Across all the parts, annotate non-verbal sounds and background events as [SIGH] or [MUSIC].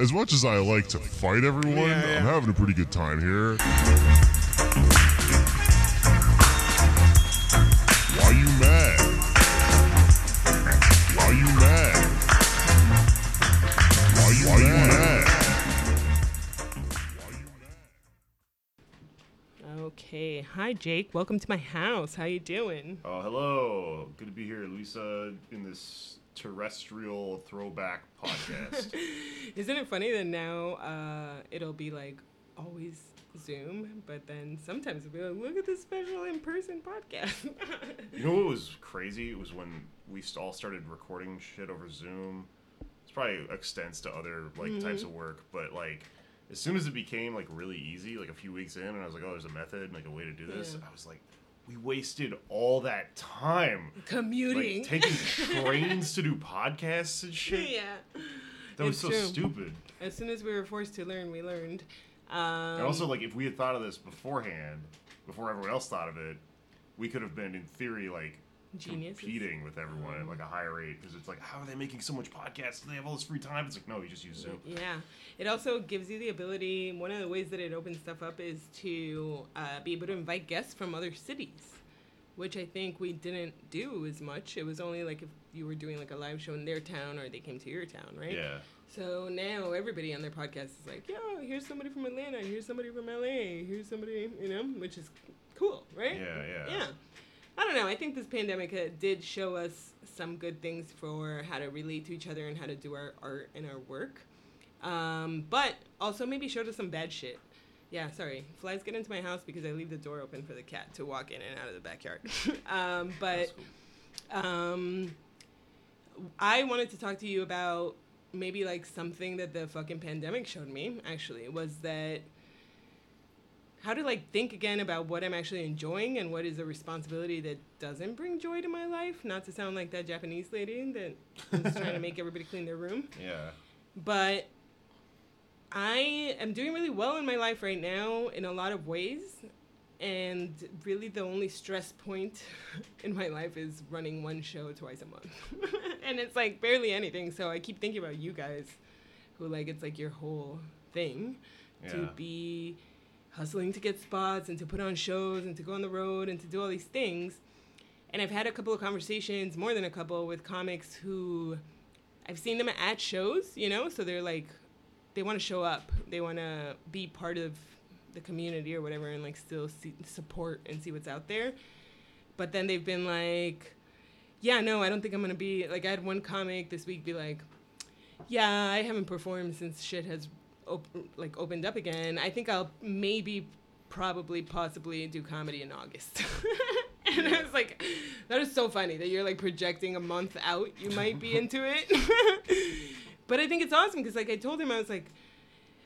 As much as I like to fight everyone, Yeah, yeah. I'm having a pretty good time here. Why you mad? Why you mad? Why you mad? Okay. Hi, Jake. Welcome to my house. How you doing? Oh, hello. Good to be here, Lisa, in this terrestrial throwback [LAUGHS] podcast. Isn't it funny that now uh, it'll be like always Zoom, but then sometimes it'll be like, look at this special in-person podcast. [LAUGHS] you know what was crazy? It was when we all started recording shit over Zoom. It's probably extends to other like types of work, but like as soon as it became like really easy, like a few weeks in, and I was like, oh, there's a method, like a way to do this. Yeah. I was like, we wasted all that time. Commuting. Like taking [LAUGHS] trains to do podcasts and shit. yeah. That was so true. stupid. As soon as we were forced to learn, we learned. Um, And also, like, if we had thought of this beforehand, before everyone else thought of it, we could have been, in theory, like, Geniuses. competing with everyone at like a higher rate. Because it's like, how are they making so much podcasts? They have all this free time. It's like, no, you just use Zoom. Yeah. It also gives you the ability, one of the ways that it opens stuff up is to uh, be able to invite guests from other cities, which I think we didn't do as much. It was only like if you were doing like a live show in their town or they came to your town, right? Yeah. So now everybody on their podcast is like, yo, here's somebody from Atlanta, here's somebody from LA, here's somebody, you know, which is cool, right? Yeah, yeah. Yeah. I don't know. I think this pandemic uh, did show us some good things for how to relate to each other and how to do our art and our work. Um, but also maybe showed us some bad shit. Yeah, sorry. Flies get into my house because I leave the door open for the cat to walk in and out of the backyard. [LAUGHS] um, but um, I wanted to talk to you about maybe like something that the fucking pandemic showed me. Actually, was that how to like think again about what I'm actually enjoying and what is a responsibility that doesn't bring joy to my life. Not to sound like that Japanese lady that is [LAUGHS] trying to make everybody clean their room Yeah. but I am doing really well in my life right now in a lot of ways. And really, the only stress point [LAUGHS] in my life is running one show twice a month. [LAUGHS] and it's like barely anything. So I keep thinking about you guys who, like, it's like your whole thing to be hustling to get spots and to put on shows and to go on the road and to do all these things. And I've had a couple of conversations, more than a couple, with comics who I've seen them at shows, you know, so they're like, they want to show up, they want to be part of the community or whatever, and like still see, support and see what's out there. But then they've been like, yeah, no, I don't think I'm gonna be like. I had one comic this week be like, yeah, I haven't performed since shit has op- like opened up again. I think I'll maybe, probably, possibly do comedy in August. [LAUGHS] and I was like, that is so funny that you're like projecting a month out. You might be into [LAUGHS] it. [LAUGHS] but I think it's awesome because like I told him I was like,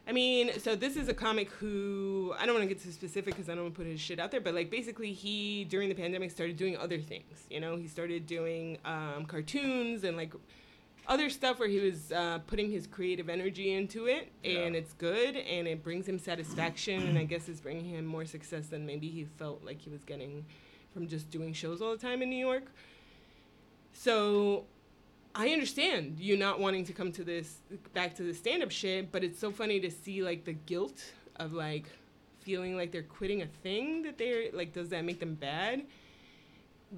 I mean, so this is a comic who I don't want to get too specific because I don't want to put his shit out there, but like basically he during the pandemic started doing other things. You know, he started doing um, cartoons and like other stuff where he was uh, putting his creative energy into it, and Yeah. it's good and it brings him satisfaction, and I guess it's bringing him more success than maybe he felt like he was getting from just doing shows all the time in New York. So I understand you not wanting to come to this back to the stand up shit, but it's so funny to see like the guilt of like feeling like they're quitting a thing that they're like does that make them bad?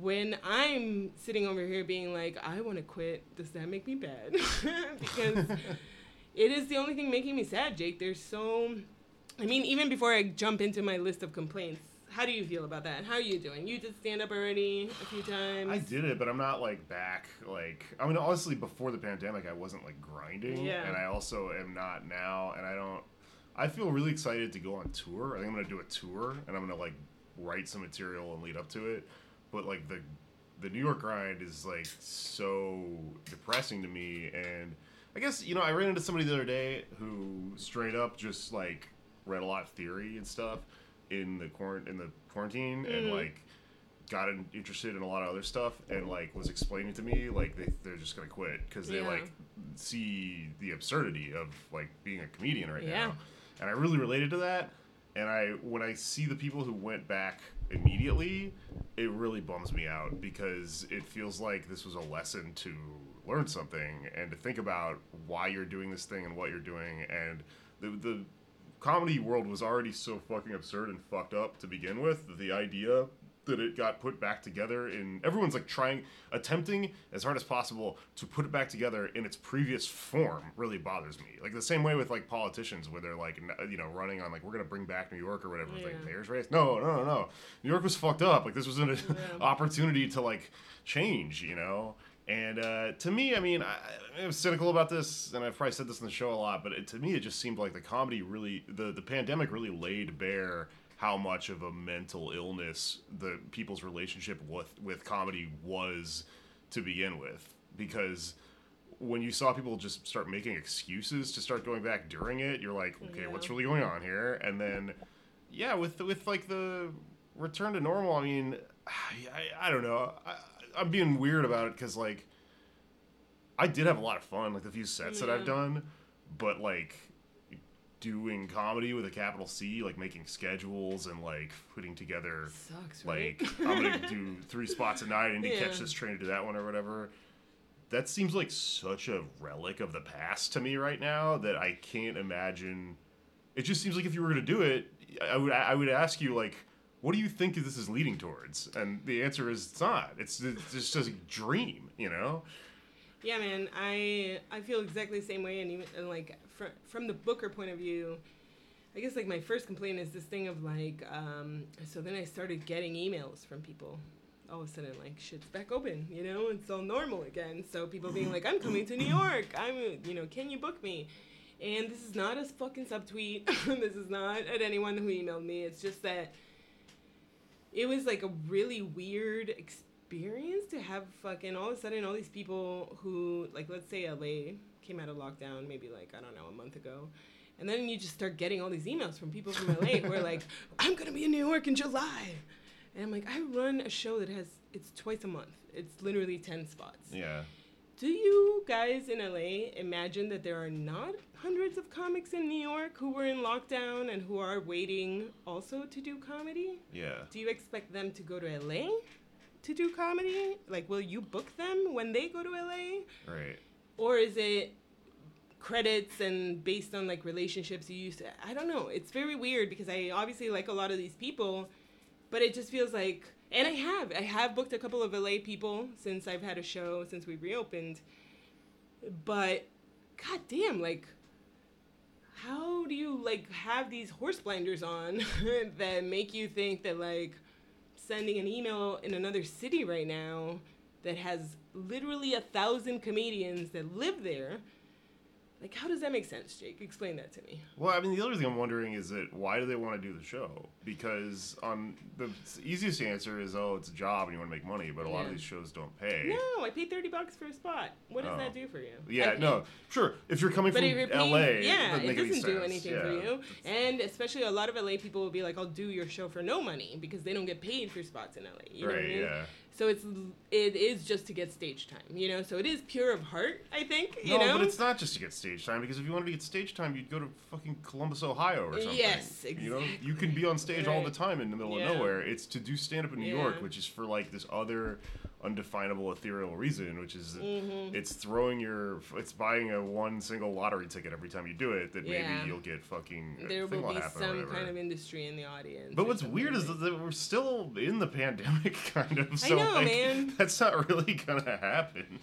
When I'm sitting over here being like, I want to quit, does that make me bad? [LAUGHS] because [LAUGHS] it is the only thing making me sad, Jake. There's so I mean, even before I jump into my list of complaints, how do you feel about that? How are you doing? You did stand up already a few times. I did it, but I'm not like back. Like, I mean, honestly, before the pandemic, I wasn't like grinding, Yeah. and I also am not now. And I don't. I feel really excited to go on tour. I think I'm gonna do a tour, and I'm gonna like write some material and lead up to it. But like the the New York grind is like so depressing to me, and I guess you know I ran into somebody the other day who straight up just like read a lot of theory and stuff in the quarant in the quarantine, and Mm. like got in, interested in a lot of other stuff and like was explaining to me like they, they're just gonna quit because they Yeah. like see the absurdity of like being a comedian right Yeah. now and i really related to that and i when i see the people who went back immediately, it really bums me out because it feels like this was a lesson to learn something and to think about why you're doing this thing and what you're doing and the the comedy world was already so fucking absurd and fucked up to begin with. The idea that it got put back together and everyone's like trying attempting as hard as possible to put it back together in its previous form really bothers me. Like the same way with like politicians where they're like you know running on like we're gonna bring back new york or whatever. With like Yeah. payers race? No no no no. New york was fucked up. Like this was an [LAUGHS] opportunity to like change you know? And uh, to me, I mean, I, I'm cynical about this, and I've probably said this in the show a lot, but it, to me, it just seemed like the comedy really, the, the pandemic really laid bare how much of a mental illness the people's relationship with with comedy was to begin with, because when you saw people just start making excuses to start going back during it, you're like, okay, Yeah. what's really going on here? And then, yeah, with with like the return to normal, I mean, I, I don't know. I, I'm being weird about it because like I did have a lot of fun, like the few sets that I've done, but like doing comedy with a capital C, like making schedules and like putting together Sucks, right? like I'm gonna do three spots a night and to catch Yeah. this train to do that one or whatever. That seems like such a relic of the past to me right now that I can't imagine. It just seems like if you were gonna do it, I would I would ask you like, what do you think this is leading towards? And the answer is it's not. It's, it's just a dream, you know. Yeah, man, I I feel exactly the same way, and even and like from from the Booker point of view, I guess like my first complaint is this thing of like, um, so then I started getting emails from people. All of a sudden, like shit's back open, you know, it's all normal again. So people being like, I'm coming to New York. I'm, you know, can you book me? And this is not a fucking subtweet. [LAUGHS] this is not at anyone who emailed me. It's just that it was like a really weird experience to have fucking all of a sudden all these people who like let's say LA came out of lockdown maybe like I don't know a month ago. And then you just start getting all these emails from people from LA who are like, [LAUGHS] I'm gonna be in New York in July. And I'm like, I run a show that has it's twice a month. It's literally ten spots. Yeah. Do you guys in LA imagine that there are not hundreds of comics in New York who were in lockdown and who are waiting also to do comedy? Yeah. Do you expect them to go to LA to do comedy? Like, will you book them when they go to LA? Right. Or is it credits and based on like relationships you used to? I don't know. It's very weird because I obviously like a lot of these people, but it just feels like, and I have, I have booked a couple of LA people since I've had a show, since we reopened. But, god damn, like, how do you like have these horse blinders on [LAUGHS] that make you think that like sending an email in another city right now that has literally a thousand comedians that live there like how does that make sense jake explain that to me Well, I mean, the other thing I'm wondering is that why do they want to do the show? Because on the easiest answer is, oh, it's a job and you want to make money, but a lot of these shows don't pay. no i paid 30 bucks for a spot what does Oh. that do for you Yeah, I- no, sure. If you're coming But from you're paying, LA, yeah, it doesn't do anything Yeah. for you. And especially a lot of LA people will be like, "I'll do your show for no money because they don't get paid for spots in LA." You know what I Right, mean? yeah. So it's it is just to get stage time, you know. So it is pure of heart, I think. You no, know. but it's not just to get stage time because if you wanted to get stage time, you'd go to fucking Columbus, Ohio, or something. Yes, exactly. You know, you can be on stage all the time in the middle Yeah. of nowhere. It's to do stand up in New Yeah. York, which is for like this other undefinable ethereal reason, which is Mm-hmm. it's throwing your, it's buying a one single lottery ticket every time you do it. That Yeah. maybe you'll get fucking. there thing will be some kind of industry in the audience. But what's weird is like- that that we're still in the pandemic, [LAUGHS] kind of. I So know, like, man. [LAUGHS] that's not really gonna happen.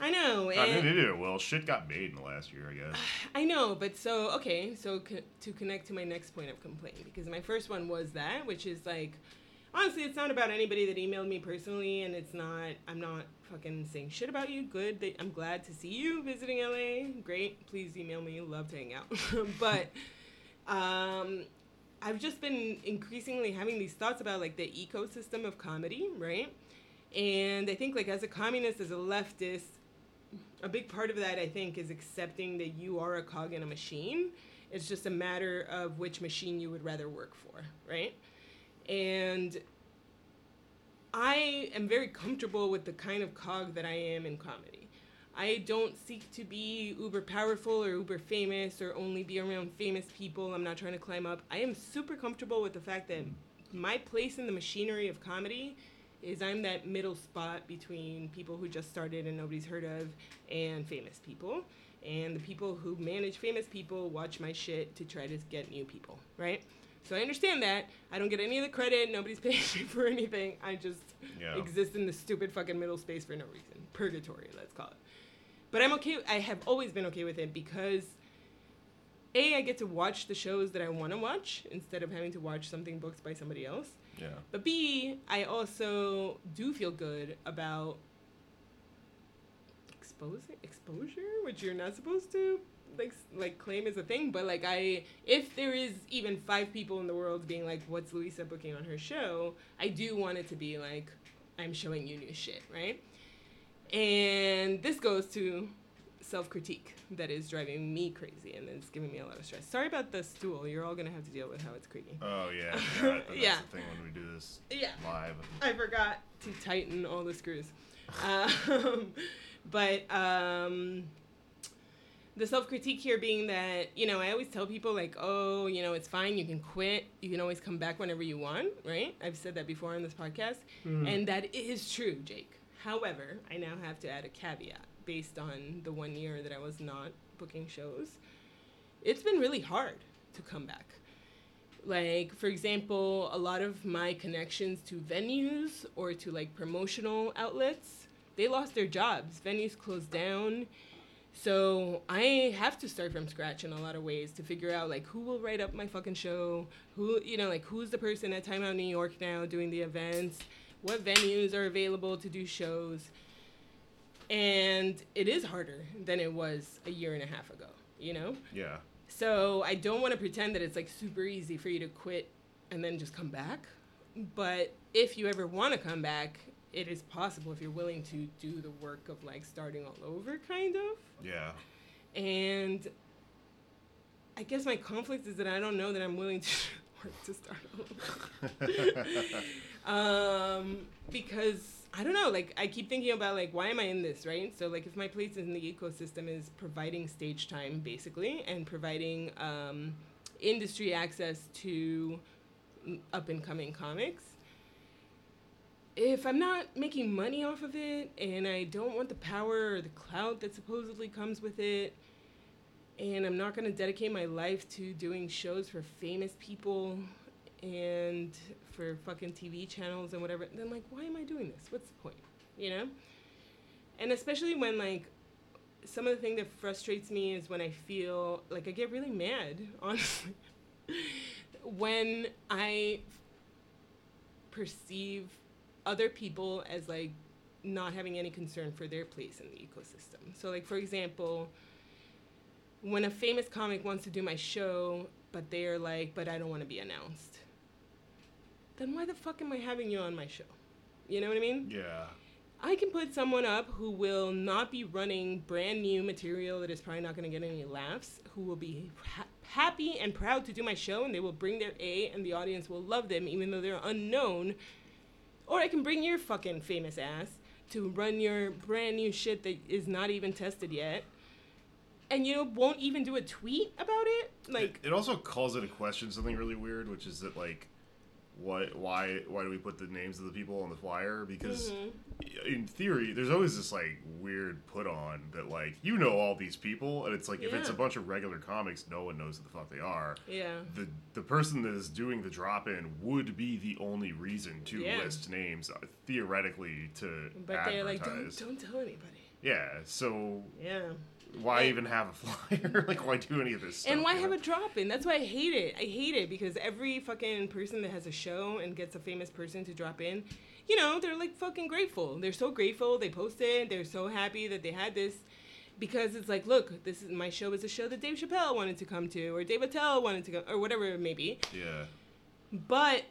I know, I mean, it well, shit got made in the last year, I guess. [SIGHS] I know, but so okay, so co- to connect to my next point of complaint, because my first one was that, which is like, honestly, it's not about anybody that emailed me personally, and it's not. I'm not fucking saying shit about you. Good, I'm glad to see you visiting LA. Great, please email me. Love to hang out, [LAUGHS] but um, I've just been increasingly having these thoughts about like the ecosystem of comedy, right? And I think like as a communist, as a leftist, a big part of that I think is accepting that you are a cog in a machine. It's just a matter of which machine you would rather work for, right? And I am very comfortable with the kind of cog that I am in comedy. I don't seek to be uber powerful or uber famous or only be around famous people. I'm not trying to climb up. I am super comfortable with the fact that my place in the machinery of comedy is I'm that middle spot between people who just started and nobody's heard of and famous people. And the people who manage famous people watch my shit to try to get new people, right? So I understand that. I don't get any of the credit. Nobody's [LAUGHS] paying me for anything. I just Yeah. exist in the stupid fucking middle space for no reason. Purgatory, let's call it. But I'm okay. I have always been okay with it because a I get to watch the shows that I want to watch instead of having to watch something booked by somebody else. Yeah. But B, I also do feel good about exposing exposure, which you're not supposed to like like claim is a thing. But like I, if there is even five people in the world being like, "What's Louisa booking on her show?" I do want it to be like, "I'm showing you new shit," right? And this goes to self critique that is driving me crazy and it's giving me a lot of stress. Sorry about the stool. You're all gonna have to deal with how it's creaking. Oh yeah. [LAUGHS] Yeah. That's the thing when we do this Yeah. live. I forgot to tighten all the screws. [LAUGHS] Um, but um, the self critique here being that, you know, I always tell people, like, oh, you know, it's fine. You can quit. You can always come back whenever you want, right? I've said that before on this podcast. Mm-hmm. And that is true, Jake. However, I now have to add a caveat based on the one year that I was not booking shows. It's been really hard to come back like for example a lot of my connections to venues or to like promotional outlets they lost their jobs venues closed down so i have to start from scratch in a lot of ways to figure out like who will write up my fucking show who you know like who's the person at time out new york now doing the events what venues are available to do shows and it is harder than it was a year and a half ago you know Yeah. so I don't want to pretend that it's like super easy for you to quit and then just come back. But if you ever want to come back, it is possible if you're willing to do the work of like starting all over, kind of. Yeah. And I guess my conflict is that I don't know that I'm willing to [LAUGHS] work to start all over. [LAUGHS] um, because I don't know, like I keep thinking about like why am I in this, right? So like if my place in the ecosystem is providing stage time basically and providing um, industry access to up and coming comics. If I'm not making money off of it and I don't want the power or the clout that supposedly comes with it, and I'm not going to dedicate my life to doing shows for famous people and for fucking TV channels and whatever, then like, why am I doing this? What's the point? You know? And especially when like some of the thing that frustrates me is when I feel like I get really mad, [LAUGHS] honestly, when I perceive other people as like not having any concern for their place in the ecosystem. So like for example, when a famous comic wants to do my show, but they're like, but I don't want to be announced. Then why the fuck am I having you on my show? You know what I mean? Yeah. I can put someone up who will not be running brand new material that is probably not going to get any laughs, who will be ha- happy and proud to do my show, and they will bring their A, and the audience will love them even though they're unknown. Or I can bring your fucking famous ass to run your brand new shit that is not even tested yet, and you won't even do a tweet about it. Like, it, it also calls into question something really weird, which is that like, what, why, why do we put the names of the people on the flyer? Because Mm-hmm. in theory, there's always this like weird put on that like you know all these people, and it's like if it's a bunch of regular comics, no one knows who the fuck they are. yeah, The the person that is doing the drop in would be the only reason to Yeah. list names uh, theoretically to but they're like, don't don't tell anybody. yeah, so Yeah. Why And- even have a flyer? [LAUGHS] like, why do any of this? Stuff, And why have know? a drop in? That's why I hate it. I hate it because every fucking person that has a show and gets a famous person to drop in, you know, they're like fucking grateful. They're so grateful. They post it. They're so happy that they had this because it's like, look, this is my show is a show that Dave Chappelle wanted to come to or Dave Attell wanted to go or whatever it may be. Yeah, But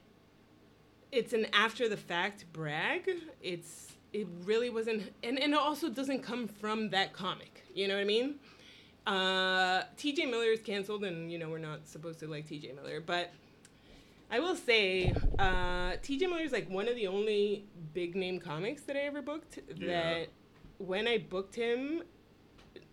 it's an after the fact brag. It's it really wasn't and, and it also doesn't come from that comic. You know what I mean? Uh TJ Miller is canceled and you know we're not supposed to like TJ Miller, but I will say uh TJ Miller is like one of the only big name comics that I ever booked Yeah. that when I booked him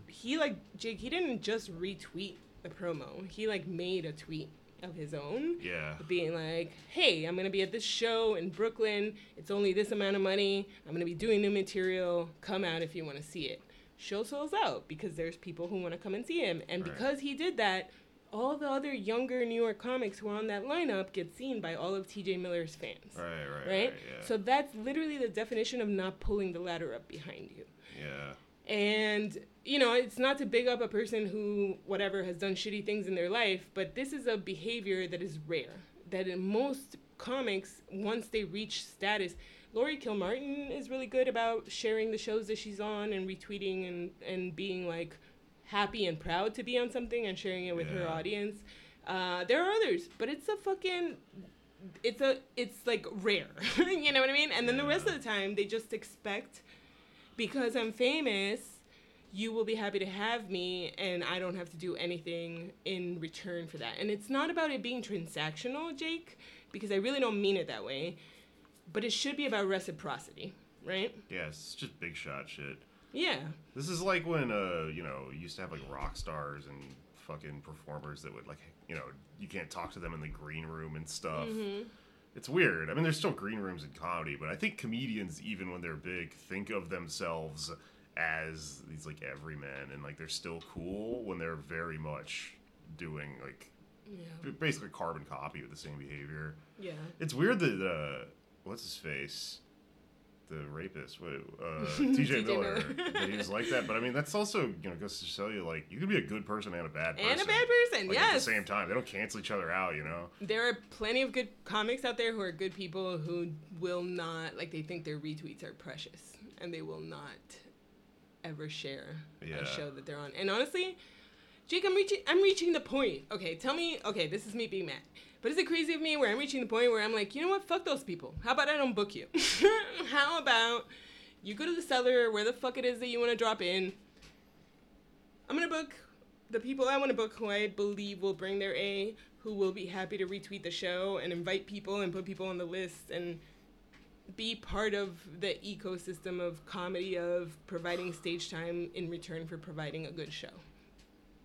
he like Jake he didn't just retweet the promo. He like made a tweet of his own. Yeah. Being like, hey, I'm gonna be at this show in Brooklyn. It's only this amount of money. I'm gonna be doing new material. Come out if you want to see it. Show sells out because there's people who want to come and see him, and Right. because he did that, all the other younger New York comics who are on that lineup get seen by all of T.J. Miller's fans. Right, right, right. Right? yeah. So that's literally the definition of not pulling the ladder up behind you. yeah. And, you know, it's not to big up a person who, whatever, has done shitty things in their life, but this is a behavior that is rare. That in most comics, once they reach status, Laurie Kilmartin is really good about sharing the shows that she's on and retweeting and, and being like happy and proud to be on something and sharing it with her audience. Uh, there are others, but it's a fucking it's a it's like rare [LAUGHS] you know what i mean and then the rest of the time they just expect because i'm famous you will be happy to have me and i don't have to do anything in return for that and it's not about it being transactional jake because i really don't mean it that way but it should be about reciprocity right Yeah, it's just big shot shit. yeah This is like when uh, you know, you used to have like rock stars and fucking performers that would like, you know, you can't talk to them in the green room and stuff. Mm-hmm. It's weird. I mean, there's still green rooms in comedy, but I think comedians, even when they're big, think of themselves as these like everymen, and like they're still cool when they're very much doing like yeah basically carbon copy with the same behavior. yeah It's weird that uh, what's his face, the rapist, what, uh, [LAUGHS] T.J. Miller, Miller. that he was like that. But I mean, that's also you know goes to show you like you can be a good person and a bad person and a bad person like, yes at the same time. They don't cancel each other out, you know. there are plenty of good comics out there who are good people who will not like they think their retweets are precious and they will not ever share Yeah. a show that they're on. And honestly, Jake, I'm reaching I'm reaching the point. Okay, tell me, okay, this is me being mad. But is it crazy of me where I'm reaching the point where I'm like, you know what, fuck those people. How about I don't book you? [LAUGHS] How about you go to the cellar, where the fuck it is that you want to drop in. I'm gonna book the people I want to book who I believe will bring their A, who will be happy to retweet the show and invite people and put people on the list and be part of the ecosystem of comedy of providing stage time in return for providing a good show.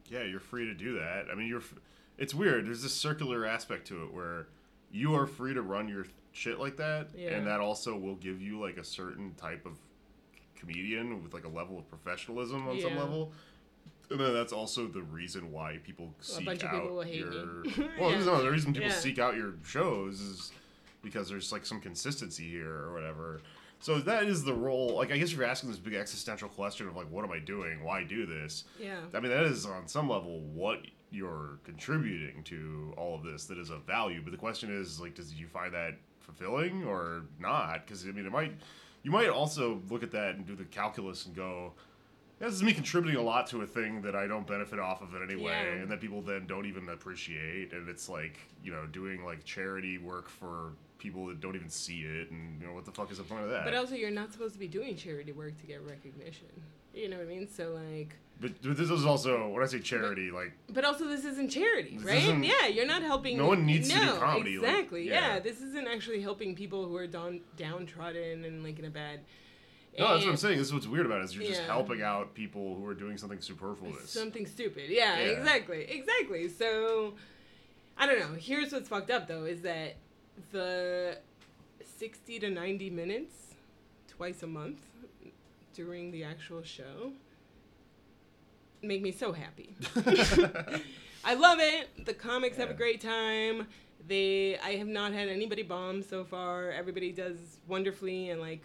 Yeah, you're free to do that. I mean, you're. f- It's weird. There's this circular aspect to it where you are free to run your shit like that, Yeah. and that also will give you like a certain type of comedian with like a level of professionalism on some level. And then that's also the reason why people seek out people your. [LAUGHS] Well, Yeah. no, the reason people Yeah. seek out your shows is because there's like some consistency here or whatever. So that is the role. Like, I guess if you're asking this big existential question of like, what am I doing? Why do this? Yeah. I mean, that is on some level what you're contributing to all of this that is of value. But the question is, like, does you find that fulfilling or not? Because I mean, it might. You might also look at that and do the calculus and go, "Yeah, "This is me contributing a lot to a thing that I don't benefit off of it anyway," Yeah. and that people then don't even appreciate. And it's like, you know, doing like charity work for people that don't even see it, and you know, what the fuck is the point of that? But also, you're not supposed to be doing charity work to get recognition. You know what I mean? So like, but, but this is also when I say charity, like. but also this isn't charity, right? isn't- yeah, you're not helping. No one needs to do no, comedy, like, Exactly. yeah. yeah. this isn't actually helping people who are down downtrodden and like in a bad. No, that's what I'm saying. This is what's weird about it. Is you're just helping out people who are doing something superfluous. Something stupid. Yeah, Yeah. exactly. Exactly. So I don't know. Here's what's fucked up though is that the 60 to 90 minutes twice a month during the actual show make me so happy. [LAUGHS] I love it. The comics have a great time. They I have not had anybody bomb so far. Everybody does wonderfully and like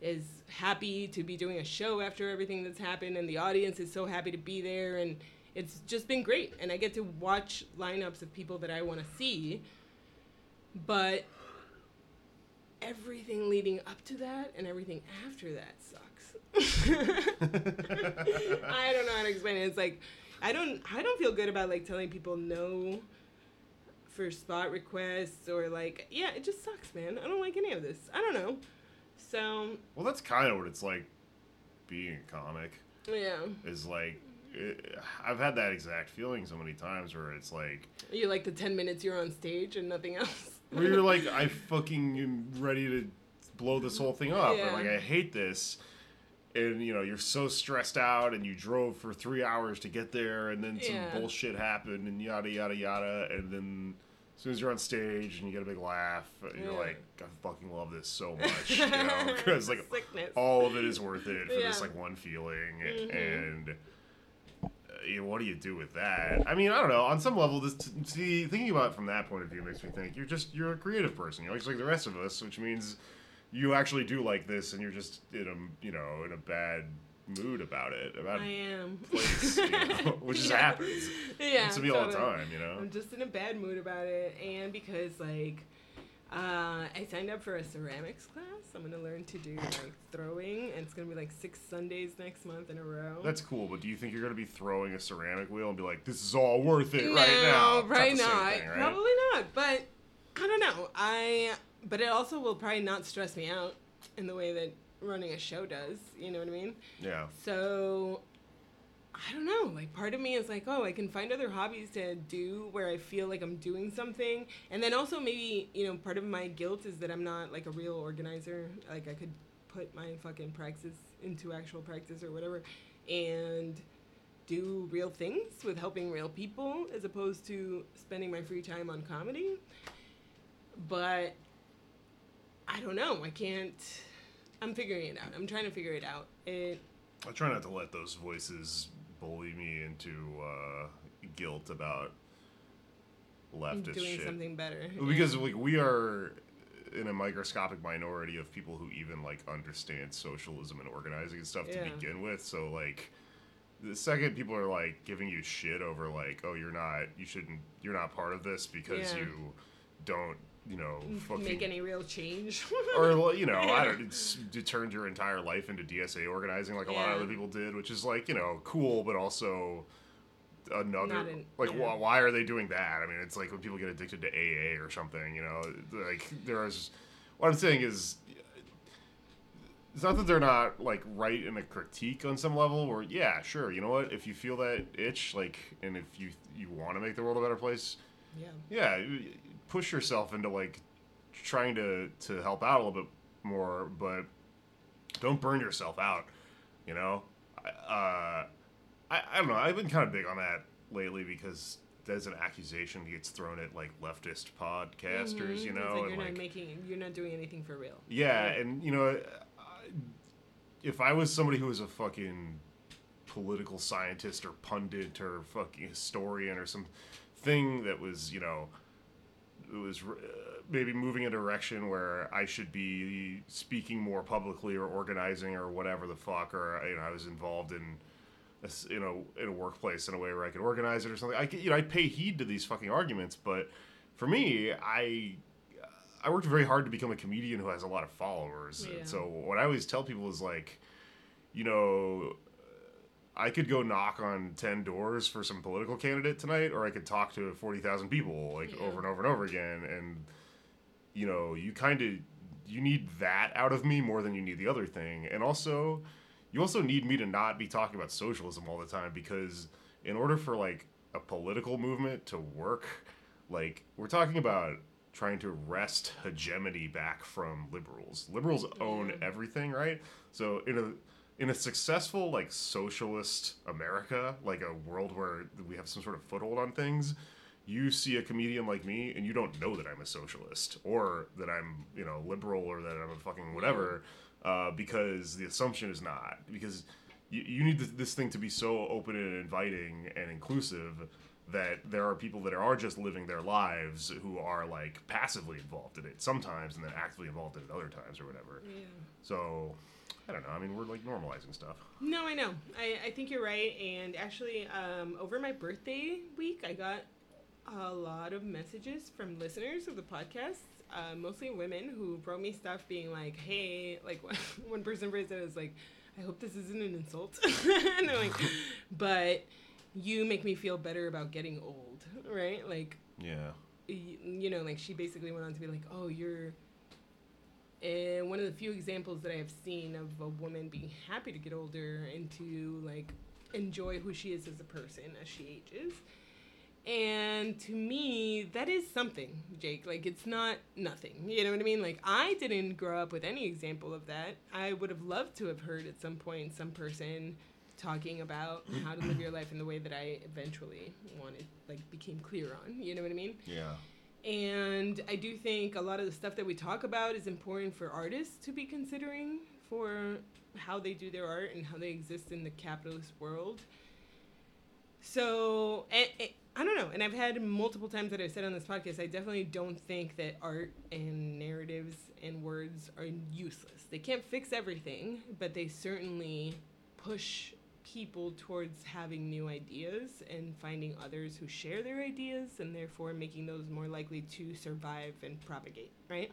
is happy to be doing a show after everything that's happened and the audience is so happy to be there and it's just been great and I get to watch lineups of people that I want to see. But everything leading up to that and everything after that sucks. [LAUGHS] I don't know how to explain it. It's like I don't I don't feel good about like telling people no for spot requests or like yeah, it just sucks, man. I don't like any of this. I don't know. So well, that's kind of what it's like being a comic. yeah, Is like it, I've had that exact feeling so many times where it's like you like the ten minutes you're on stage and nothing else. Where you're like I fucking am ready to blow this whole thing up. Yeah. Like I hate this. And you know you're so stressed out, and you drove for three hours to get there, and then some Yeah. bullshit happened, and yada yada yada, and then as soon as you're on stage and you get a big laugh, you're Yeah. like, I fucking love this so much, you know, [LAUGHS] because like Sickness. all of it is worth it for this Yeah. Mm-hmm. like one feeling, and uh, you know, what do you do with that? I mean, I don't know. On some level, this see thinking about it from that point of view makes me think you're just you're a creative person. You're just like the rest of us, which means you actually do like this, and you're just in a you know in a bad mood about it about I am. place, you know, [LAUGHS] [LAUGHS] which just Yeah. happens. Yeah. It's to me all the time, you know. I'm just in a bad mood about it, and because like uh, I signed up for a ceramics class. I'm gonna learn to do like throwing, and it's gonna be like six Sundays next month in a row. That's cool, but do you think you're gonna be throwing a ceramic wheel and be like, "This is all worth it no, right now"? The now, thing, right? probably not. But I don't know. I but it also will probably not stress me out in the way that running a show does. You know what I mean? Yeah. So I don't know. Like part of me is like, oh, I can find other hobbies to do where I feel like I'm doing something. And then also maybe, you know, part of my guilt is that I'm not like a real organizer. Like I could put my fucking practice into actual practice or whatever and do real things with helping real people as opposed to spending my free time on comedy. But I don't know. I can't I'm figuring it out. I'm trying to figure it out. It I try not to let those voices bully me into uh, guilt about leftist doing shit. something better. Because yeah. like we are in a microscopic minority of people who even like understand socialism and organizing and stuff Yeah. to begin with. So like the second people are like giving you shit over like, oh, you're not, you shouldn't, you're not part of this because Yeah. you don't, you know, fucking make any real change. [LAUGHS] or you know, I don't. [LAUGHS] It's, it turned your entire life into DSA organizing, like a lot of other people did, which is like you know cool, but also another Not in- like yeah. why, why are they doing that? I mean, it's like when people get addicted to AA or something, you know, like there is. What I'm saying is. It's not that they're not like right in a critique on some level, or yeah, sure, you know what? If you feel that itch, like, and if you you want to make the world a better place, yeah. yeah push yourself into like trying to to help out a little bit more but don't burn yourself out you know I- uh i i don't know i've been kind of big on that lately because there's an accusation that gets thrown at like leftist podcasters Mhm. you know like you're like not making, you're not doing anything for real. yeah, Right. and you know, I- if I was somebody who was a fucking political scientist or pundit or fucking historian or some thing that was, you know, it was uh, maybe moving a direction where I should be speaking more publicly or organizing or whatever the fuck, or you know, I was involved in. a You know, in a workplace in a way where I could organize it or something. I you know, I pay heed to these fucking arguments, but for me, I I worked very hard to become a comedian who has a lot of followers. Yeah. So what I always tell people is like, you know, I could go knock on 10 doors for some political candidate tonight or I could talk to 40,000 people like Yeah. over and over and over again and you know, you kind of you need that out of me more than you need the other thing. And also, you also need me to not be talking about socialism all the time because in order for like a political movement to work, like we're talking about trying to wrest hegemony back from liberals. Liberals own everything, right? So in a in a successful like socialist America, like a world where we have some sort of foothold on things, you see a comedian like me and you don't know that I'm a socialist or that I'm, you know, liberal or that I'm a fucking whatever, uh, because the assumption is not. Because you, you need this, this thing to be so open and inviting and inclusive that there are people that are just living their lives who are like passively involved in it sometimes and then actively involved in it other times or whatever. Yeah. So, I don't know. I mean, we're like normalizing stuff. No, I know. I, I think you're right. And actually, um, over my birthday week, I got a lot of messages from listeners of the podcast, uh, mostly women who wrote me stuff being like, hey, like [LAUGHS] one person phrased it as like, I hope this isn't an insult. [LAUGHS] and they're like, [LAUGHS] but you make me feel better about getting old, right? Like, Yeah. y- you know, like she basically went on to be like, oh, you're. And one of the few examples that I have seen of a woman being happy to get older and to like enjoy who she is as a person as she ages. And to me, that is something, Jake. Like, it's not nothing. You know what I mean? Like, I didn't grow up with any example of that. I would have loved to have heard at some point some person talking about how to live your life in the way that I eventually wanted, like, became clear on. You know what I mean? Yeah. And I do think a lot of the stuff that we talk about is important for artists to be considering for how they do their art and how they exist in the capitalist world. So, and, and- I don't know. And I've had multiple times that I've said on this podcast, I definitely don't think that art and narratives and words are useless. They can't fix everything, but they certainly push people towards having new ideas and finding others who share their ideas and therefore making those more likely to survive and propagate, right?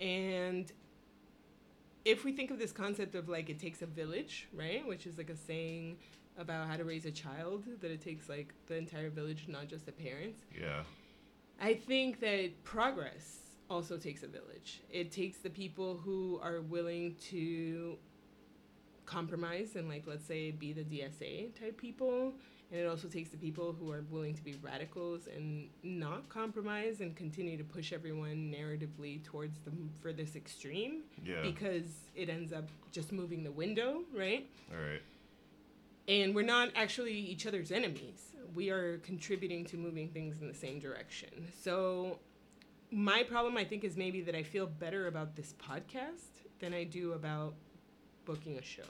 And if we think of this concept of like it takes a village, right, which is like a saying about how to raise a child, that it takes like the entire village, not just the parents. Yeah. I think that progress also takes a village. It takes the people who are willing to compromise and, like, let's say, be the DSA type people. And it also takes the people who are willing to be radicals and not compromise and continue to push everyone narratively towards the furthest extreme Yeah. because it ends up just moving the window, right? All right. and we're not actually each other's enemies. We are contributing to moving things in the same direction. So, my problem, I think, is maybe that I feel better about this podcast than I do about booking a show.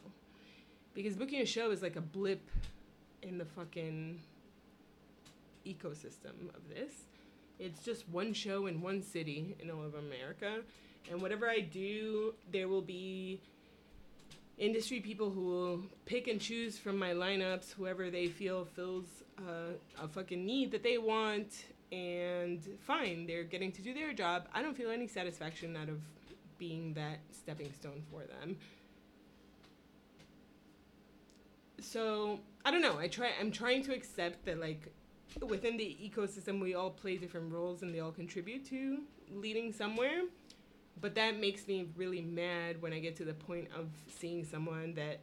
Because booking a show is like a blip in the fucking ecosystem of this. It's just one show in one city in all of America. And whatever I do, there will be industry people who will pick and choose from my lineups whoever they feel fills a fucking need that they want and fine they're getting to do their job i don't feel any satisfaction out of being that stepping stone for them so i don't know i try i'm trying to accept that like within the ecosystem we all play different roles and they all contribute to leading somewhere but that makes me really mad when I get to the point of seeing someone that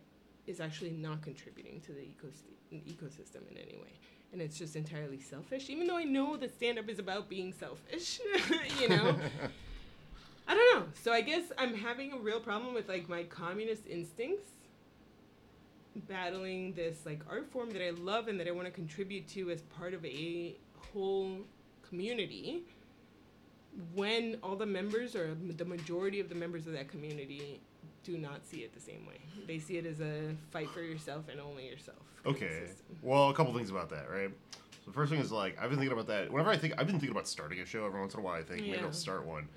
is actually not contributing to the ecos- ecosystem in any way. And it's just entirely selfish, even though I know that stand up is about being selfish, [LAUGHS] you know? [LAUGHS] I don't know. So I guess I'm having a real problem with like my communist instincts battling this like art form that I love and that I want to contribute to as part of a whole community when all the members or the majority of the members of that community do not see it the same way. They see it as a fight for yourself and only yourself. Okay. Well, a couple things about that, right? So the first thing is like I've been thinking about that. Whenever I think I've been thinking about starting a show every once in a while. I think maybe Yeah. I'll start one,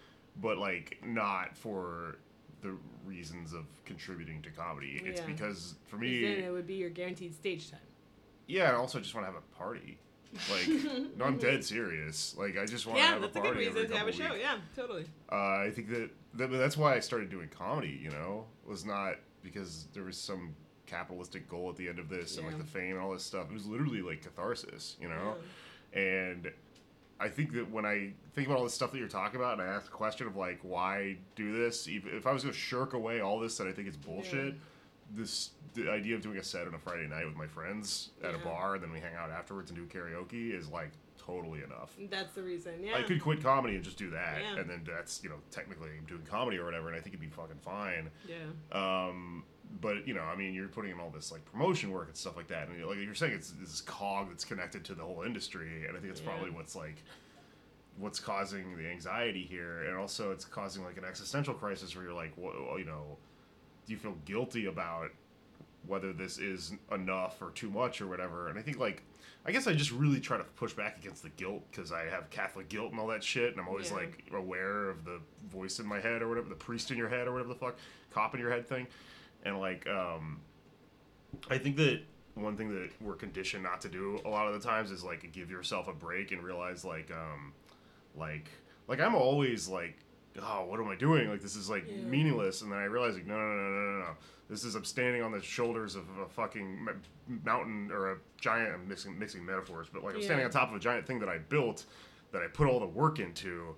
but like not for the reasons of contributing to comedy. It's because for me, then it would be your guaranteed stage time. yeah, I also just want to have a party. Like, [LAUGHS] no, I'm dead serious. Like, I just want to Yeah, have that's a a good party every reason to have a show. weeks. Yeah, totally. Uh, I think that, that that's why I started doing comedy. You know, was not because there was some capitalistic goal at the end of this and like the fame and all this stuff. It was literally like catharsis. You know, and I think that when I think about all this stuff that you're talking about, and I ask the question of like, why do this? If I was going to shirk away all this that I think is bullshit, this the idea of doing a set on a Friday night with my friends at a bar, and then we hang out afterwards and do karaoke is like totally enough. That's the reason. Yeah. I could quit comedy and just do that, Yeah. and then that's you know technically I'm doing comedy or whatever, and I think it'd be fucking fine. Yeah. Um, but you know, I mean, you're putting in all this like promotion work and stuff like that, and like you're saying, it's this cog that's connected to the whole industry, and I think it's Yeah. probably what's like what's causing the anxiety here, and also it's causing like an existential crisis where you're like, well, you know, do you feel guilty about whether this is enough or too much or whatever? And I think like. I guess I just really try to push back against the guilt because I have Catholic guilt and all that shit, and I'm always Yeah. like aware of the voice in my head or whatever, the priest in your head or whatever the fuck, cop in your head thing, and like, um, I think that one thing that we're conditioned not to do a lot of the times is like give yourself a break and realize like, um, like, like I'm always like, oh, what am I doing? Like this is like Yeah. meaningless, and then I realize like, no, no, no, no, no, no. This is I'm standing on the shoulders of a fucking mountain or a giant. I'm mixing mixing metaphors, but like I'm standing on top of a giant thing that I built, that I put all the work into.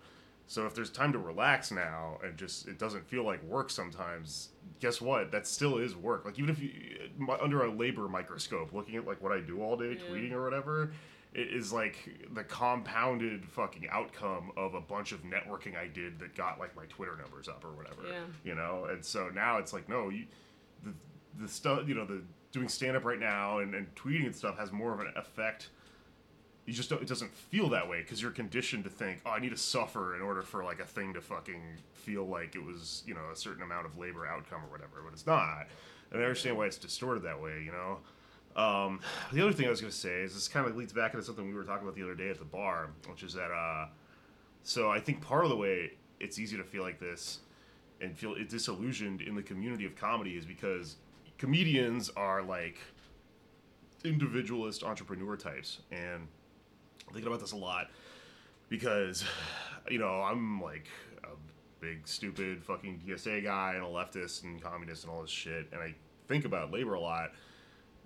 So if there's time to relax now and just it doesn't feel like work sometimes, guess what? That still is work. Like even if you under a labor microscope, looking at like what I do all day, Yeah. tweeting or whatever, it is like the compounded fucking outcome of a bunch of networking I did that got like my Twitter numbers up or whatever. Yeah. You know, and so now it's like no, you the the stuff you know the doing stand up right now and, and tweeting and stuff has more of an effect you just don't, it doesn't feel that way because you're conditioned to think, oh, I need to suffer in order for like a thing to fucking feel like it was, you know, a certain amount of labor outcome or whatever. But it's not, and I understand why it's distorted that way. You know. Um, the other thing I was going to say is this kind of leads back into something we were talking about the other day at the bar, which is that. Uh, so I think part of the way it's easy to feel like this and feel disillusioned in the community of comedy is because comedians are like individualist entrepreneur types and I'm thinking about this a lot because you know I'm like a big stupid fucking DSA guy and a leftist and communist and all this shit and I think about labor a lot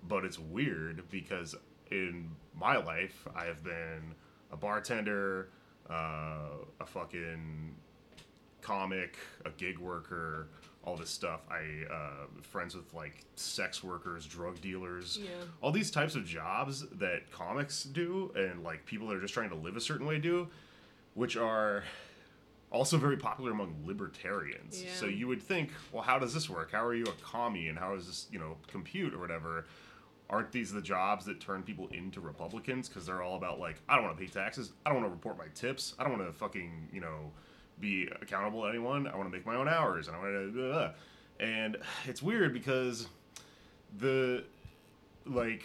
but it's weird because in my life I have been a bartender uh, a fucking comic, a gig worker, all this stuff. I uh, friends with like sex workers, drug dealers, Yeah. all these types of jobs that comics do, and like people that are just trying to live a certain way do, which are also very popular among libertarians. Yeah. So you would think, well, how does this work? How are you a commie, and how does this, you know, compute or whatever? Aren't these the jobs that turn people into Republicans? Because they're all about like, I don't want to pay taxes, I don't want to report my tips, I don't want to fucking, you know, be accountable to anyone. I want to make my own hours, and I want to. And it's weird because the like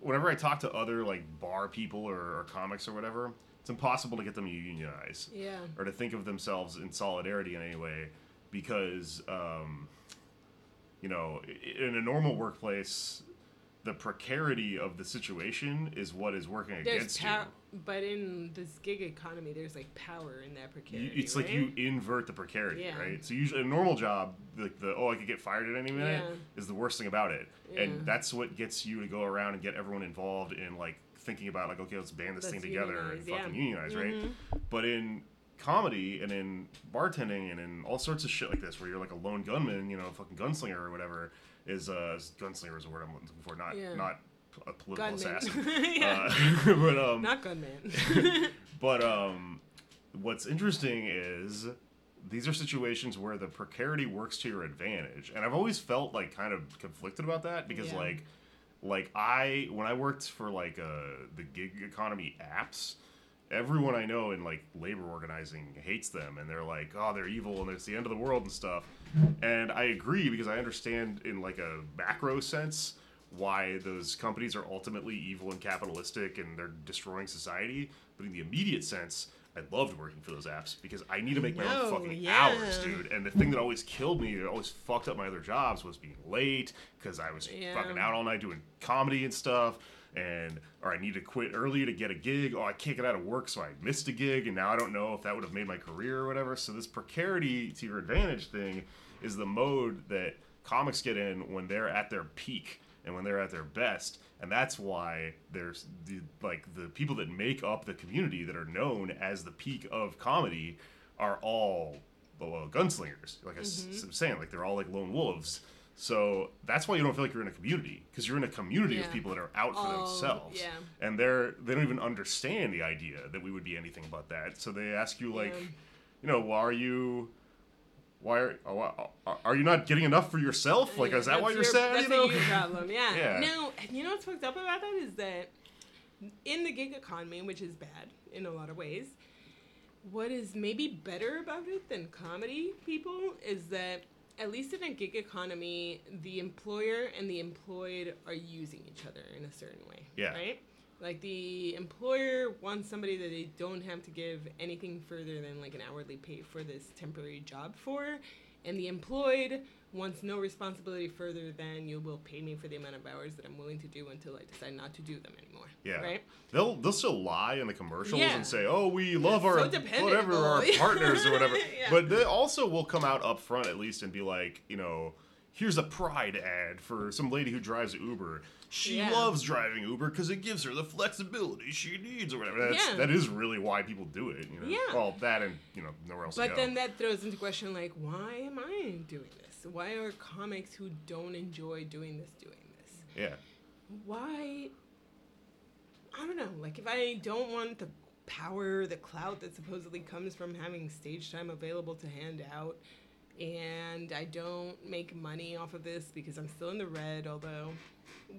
whenever I talk to other like bar people or, or comics or whatever, it's impossible to get them to unionize Yeah. or to think of themselves in solidarity in any way because um, you know in a normal workplace the precarity of the situation is what is working There's against power, but in this gig economy, there's like power in that precarity. you it's like you invert the precarity Yeah. right so usually a normal job like the oh i could get fired at any minute Yeah. is the worst thing about it Yeah. and that's what gets you to go around and get everyone involved in like thinking about like okay let's band this Let's thing together and unionize, yeah. fucking unionize right Mhm. but in comedy and in bartending and in all sorts of shit like this where you're like a lone gunman you know a fucking gunslinger or whatever is uh gunslinger is the word i'm looking for not not a political Gunman. assassin [LAUGHS] yeah. uh, [LAUGHS] but um Not gunman. [LAUGHS] but um, what's interesting is these are situations where the precarity works to your advantage, and I've always felt like kind of conflicted about that because Yeah. like, like I when I worked for like uh the gig economy apps. Everyone I know in like labor organizing hates them, and they're like, "Oh, they're evil, and it's the end of the world and stuff." And I agree because I understand in like a macro sense why those companies are ultimately evil and capitalistic and they're destroying society. But in the immediate sense, I loved working for those apps because I need to make my know, own fucking yeah. hours, dude. And the thing that always killed me, that always fucked up my other jobs, was being late because I was Yeah. fucking out all night doing comedy and stuff. And or I need to quit early to get a gig. Oh, I can't get out of work, so I missed a gig, and now I don't know if that would have made my career or whatever. So this precarity to your advantage thing is the mode that comics get in when they're at their peak and when they're at their best and that's why there's the like the people that make up the community that are known as the peak of comedy are all well, gunslingers. Like I s- mm-hmm. was saying like they're all like lone wolves. So that's why you don't feel like you're in a community because you're in a community of people that are out for Oh, themselves. yeah. and they're they don't even understand the idea that we would be anything but that. So they ask you like Yeah. you know why are you why are, oh, are- are you not getting enough for yourself like is that That's why you're your- sad That's you know a you problem. [LAUGHS] Yeah. Yeah. No, you know what's fucked up about that is that in the gig economy, which is bad in a lot of ways, what is maybe better about it than comedy people is that at least in a gig economy, the employer and the employed are using each other in a certain way. Yeah. Right? Like the employer wants somebody that they don't have to give anything further than like an hourly pay for this temporary job for, and the employed wants no responsibility further than you will pay me for the amount of hours that I'm willing to do until I decide not to do them anymore. Yeah. Right? They'll they'll still lie in the commercials Yeah. and say, "Oh, we love so our dependable. whatever our [LAUGHS] partners or whatever." Yeah. But they also will come out up front at least and be like, you know, here's a pride ad for some lady who drives Uber. She Yeah. loves driving Uber because it gives her the flexibility she needs or whatever. That's, Yeah. That is really why people do it. You know? Yeah. Well, that and you know nowhere else. to But then that throws into question like, why am I doing this? Why are comics who don't enjoy doing this doing this? yeah. why I don't know, like if I don't want the power, the clout that supposedly comes from having stage time available to hand out, and I don't make money off of this because I'm still in the red. Although,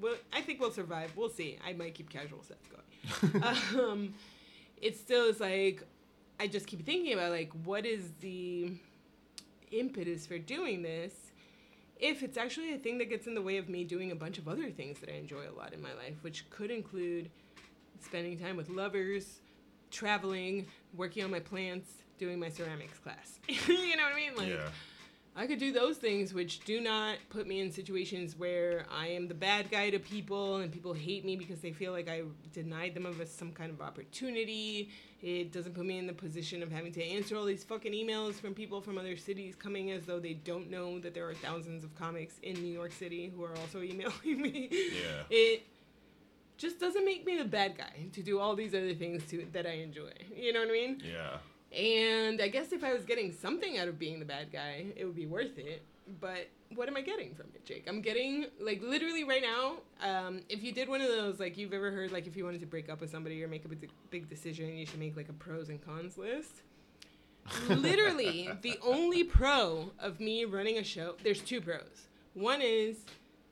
well, I think we'll survive. We'll see. I might keep casual sets going. [LAUGHS] um, it still is like I just keep thinking about like what is the impetus for doing this if it's actually a thing that gets in the way of me doing a bunch of other things that I enjoy a lot in my life, which could include spending time with lovers, traveling, working on my plants, doing my ceramics class. [LAUGHS] [LAUGHS] you know what I mean? Like yeah. I could do those things which do not put me in situations where I am the bad guy to people and people hate me because they feel like I denied them of a, some kind of opportunity. It doesn't put me in the position of having to answer all these fucking emails from people from other cities coming as though they don't know that there are thousands of comics in New York City who are also [LAUGHS] emailing me. Yeah. It just doesn't make me the bad guy to do all these other things to that I enjoy. You know what I mean? Yeah. And I guess if I was getting something out of being the bad guy, it would be worth it. But what am I getting from it, Jake? I'm getting like literally right now. Um, if you did one of those, like you've ever heard, like if you wanted to break up with somebody or make a big, big decision, you should make like a pros and cons list. literally, [LAUGHS] the only pro of me running a show. There's two pros. One is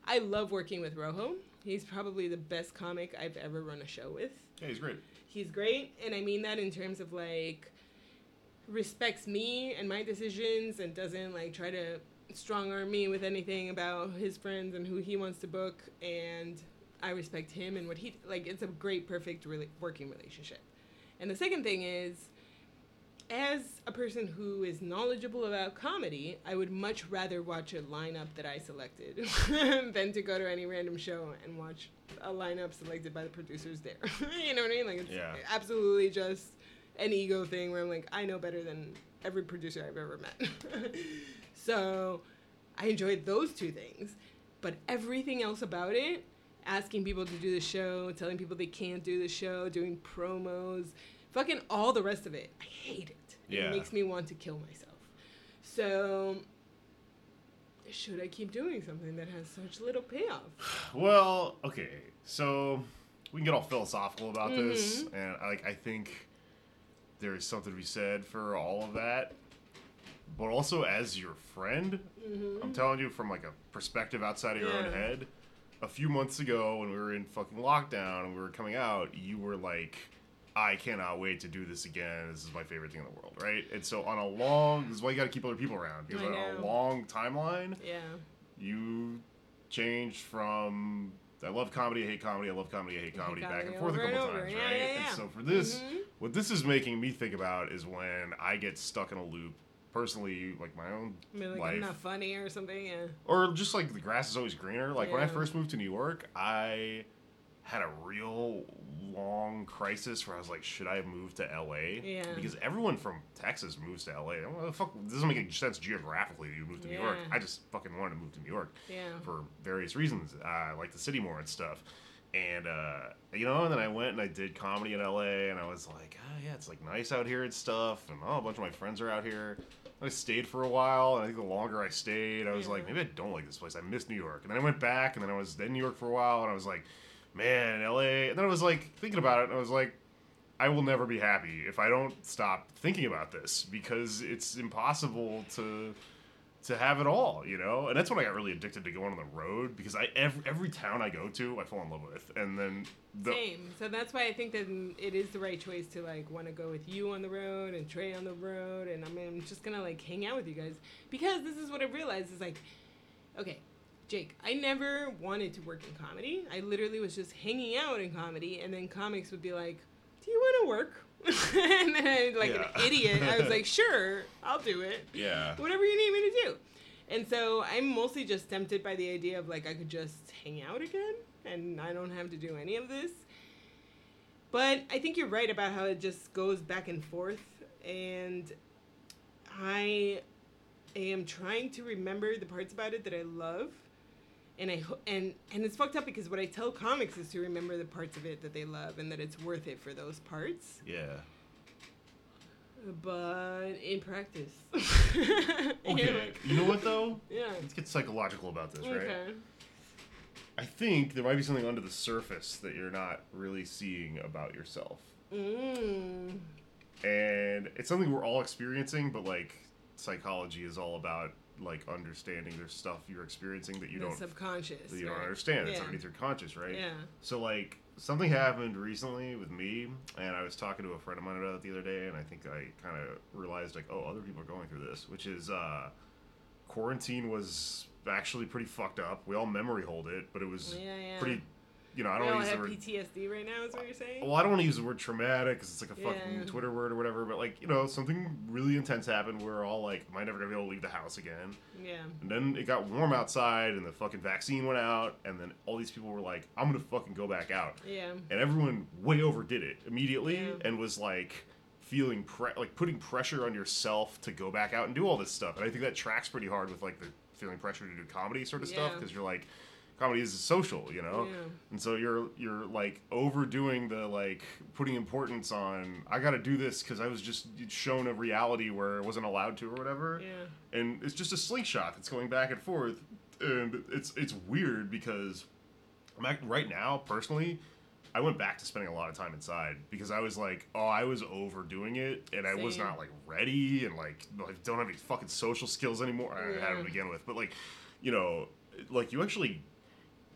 I love working with Rojo. He's probably the best comic I've ever run a show with Yeah, he's great. he's great and i mean that in terms of like respects me and my decisions and doesn't like try to strong arm me with anything about his friends and who he wants to book and i respect him and what he like it's a great perfect really working relationship and the second thing is as a person who is knowledgeable about comedy, I would much rather watch a lineup that I selected [LAUGHS] than to go to any random show and watch a lineup selected by the producers there. [LAUGHS] you know what I mean? Like it's Yeah. absolutely just an ego thing where I'm like, I know better than every producer I've ever met. [LAUGHS] so I enjoyed those two things, but everything else about it, asking people to do the show, telling people they can't do the show, doing promos, fucking all the rest of it, I hate it. Yeah. It makes me want to kill myself. So should I keep doing something that has such little payoff? [SIGHS] Well, okay, so we can get all philosophical about this, Mm-hmm. and like I think there is something to be said for all of that. But also, as your friend, I'm telling you from like a perspective outside of your own Mm-hmm. Head. A few months ago, when we were in fucking lockdown and we were coming out, you were like, "I cannot wait to do this again. This is my favorite thing in the world." Right? And so, on a long, this is why you got to keep other people around because on a long timeline, Yeah. you changed from I love comedy, I hate comedy, I love comedy, I hate comedy, back comedy and forth a couple times, Yeah, right? yeah, And so for this, Mhm. what this is making me think about is when I get stuck in a loop, personally, like my own I mean, like life, I'm not funny or something. Yeah. or just like the grass is always greener. Like when I first moved to New York, I had a real long crisis where I was like, should I move to LA? Yeah. Because everyone from Texas moves to LA. The fuck? This doesn't make any sense geographically. You move to New York. I just fucking wanted to move to New York Yeah. for various reasons. I like the city more and stuff. And uh, you know, and then I went and I did comedy in LA, and I was like, oh yeah, it's like nice out here and stuff, and oh, a bunch of my friends are out here. I stayed for a while, and I think the longer I stayed, I was like, maybe I don't like this place. I miss New York, and then I went back, and then I was in New York for a while, and I was like, man, LA. And then I was like thinking about it, and I was like, I will never be happy if I don't stop thinking about this because it's impossible to to have it all, you know. And that's when I got really addicted to going on the road because I every, every town I go to, I fall in love with, and then the Same. So that's why I think that it is the right choice to like want to go with you on the road and Trey on the road, and I mean, I'm just gonna like hang out with you guys because this is what I realized is like, okay, Jake, I never wanted to work in comedy. I literally was just hanging out in comedy, and then comics would be like, "Do you want to work?" [LAUGHS] and then I, like Yeah. an idiot, I was like, [LAUGHS] "Sure, I'll do it." yeah, whatever you need me to do. And so I'm mostly just tempted by the idea of like I could just hang out again and I don't have to do any of this. But I think you're right about how it just goes back and forth and I am trying to remember the parts about it that I love. And I ho- and and it's fucked up because what I tell comics is to remember the parts of it that they love and that it's worth it for those parts yeah. but in practice. [LAUGHS] Okay, you know what though? Yeah. Let's get psychological about this, right? Okay. I think there might be something under the surface that you're not really seeing about yourself. Mm. and it's something we're all experiencing but like psychology is all about like understanding there's stuff you're experiencing that you the don't subconscious. that you don't right. understand. It's Yeah. underneath your conscious, right? Yeah. So like something happened recently with me, and I was talking to a friend of mine about it the other day, and I think I kind of realized like, oh, other people are going through this, which is uh, quarantine was actually pretty fucked up. We all memory hold it, but it was Yeah, yeah. pretty. You know, I don't want to use the word. PTSD right now. Is what you're saying? Well, I don't want to use the word traumatic because it's like a fucking Yeah. Twitter word or whatever. But like, you know, something really intense happened. We're all like, "Am I never gonna be able to leave the house again?" Yeah. And then it got warm outside, and the fucking vaccine went out, and then all these people were like, "I'm gonna fucking go back out," Yeah. and everyone way overdid it immediately, Yeah. and was like feeling pre- like putting pressure on yourself to go back out and do all this stuff. And I think that tracks pretty hard with like the feeling pressure to do comedy sort of stuff because you're like, comedy is social, you know, Yeah. and so you're you're like overdoing the like putting importance on I got to do this because I was just shown a reality where I wasn't allowed to or whatever. Yeah. and it's just a slingshot. That's going back and forth. And it's it's weird because I'm act- right now personally I went back to spending a lot of time inside because I was like oh I was overdoing it and I was not like ready and like like don't have any fucking social skills anymore. I had Yeah. to begin with. But like you know like you actually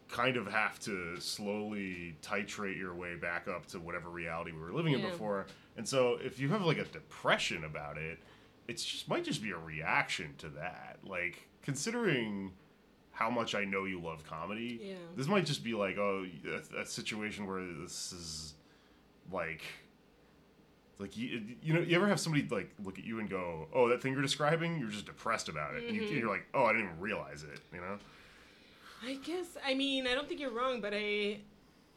kind of have to slowly titrate your way back up to whatever reality we were living in before and so if you have like a depression about it it's just might just be a reaction to that. Like considering how much I know you love comedy, Yeah. this might just be like oh a, a situation where this is like like you, you know you ever have somebody like look at you and go oh that thing you're describing you're just depressed about it and you, Mm-hmm. you're like oh I didn't even realize it you know I guess I mean I don't think you're wrong, but I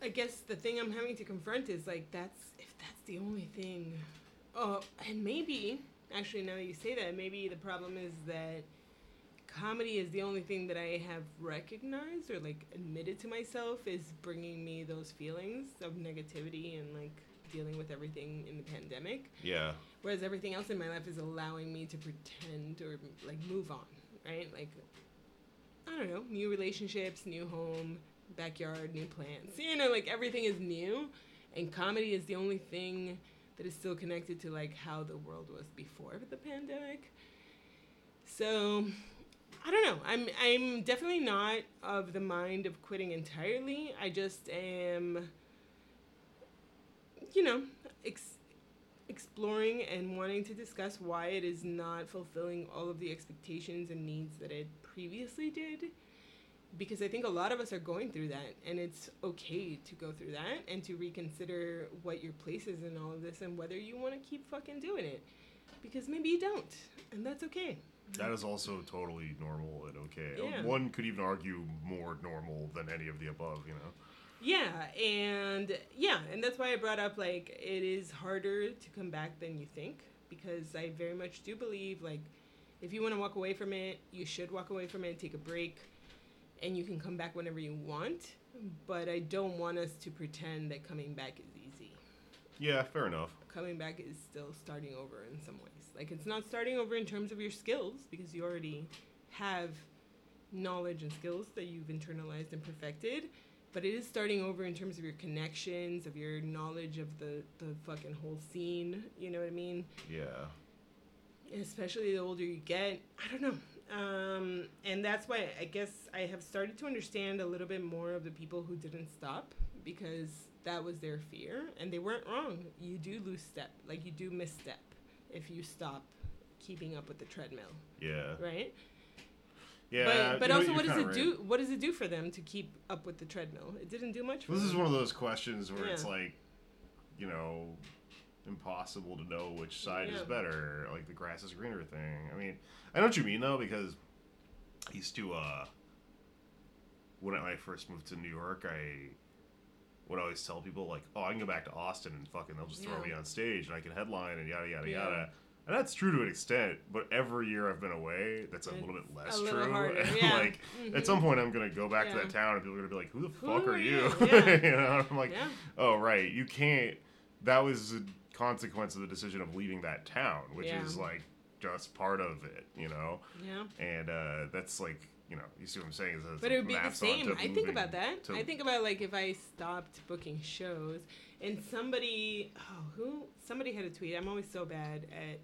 I guess the thing I'm having to confront is like that's if that's the only thing. Oh, and maybe actually now that you say that, maybe the problem is that comedy is the only thing that I have recognized or like admitted to myself is bringing me those feelings of negativity and like dealing with everything in the pandemic. yeah Whereas everything else in my life is allowing me to pretend or like move on, right? Like, I don't know, new relationships, new home, backyard, new plants. You know, like everything is new. And comedy is the only thing that is still connected to like how the world was before the pandemic. So, I don't know. I'm I'm definitely not of the mind of quitting entirely. I just am you know, ex- exploring and wanting to discuss why it is not fulfilling all of the expectations and needs that it previously did. Because I think a lot of us are going through that, and it's okay to go through that and to reconsider what your place is in all of this and whether you want to keep fucking doing it. Because maybe you don't, and that's okay. that is also totally normal and okay Yeah. one could even argue more normal than any of the above you know Yeah, and yeah, and that's why I brought up like it is harder to come back than you think because I very much do believe like if you want to walk away from it, you should walk away from it, take a break, and you can come back whenever you want. But I don't want us to pretend that coming back is easy. yeah fair enough Coming back is still starting over in some ways. Like it's not starting over in terms of your skills because you already have knowledge and skills that you've internalized and perfected but it is starting over in terms of your connections of your knowledge of the the fucking whole scene you know what i mean yeah especially the older you get i don't know. Um, and that's why i guess i have started to understand a little bit more of the people who didn't stop because that was their fear and they weren't wrong. You do lose step like you do misstep if you stop keeping up with the treadmill yeah. right? Yeah but but also what does it right. do what does it do for them to keep up with the treadmill? It didn't do much for This is one of those questions where it's like, you know, impossible to know which side is better, like the grass is greener thing. I mean, I know what you mean though, because I used to, uh, when I first moved to New York, I would always tell people, like, oh, I can go back to Austin and fucking they'll just throw Yeah. me on stage and I can headline and yada, yada, Yeah. yada. And that's true to an extent, but every year I've been away, that's a It's little bit less little true. [LAUGHS] yeah. like, at Mhm. some point, I'm gonna go back to that town, and people are gonna be like, "Who the Who fuck are are you?" you? [LAUGHS] Yeah. know, I'm like, Yeah. "Oh, right, you can't." That was a consequence of the decision of leaving that town, which Yeah. is like just part of it, you know. yeah And uh, that's like, you know, you see what I'm saying? Is But it would be the same. I think about that. I think about like if I stopped booking shows and somebody, oh, who, somebody had a tweet. I'm always so bad at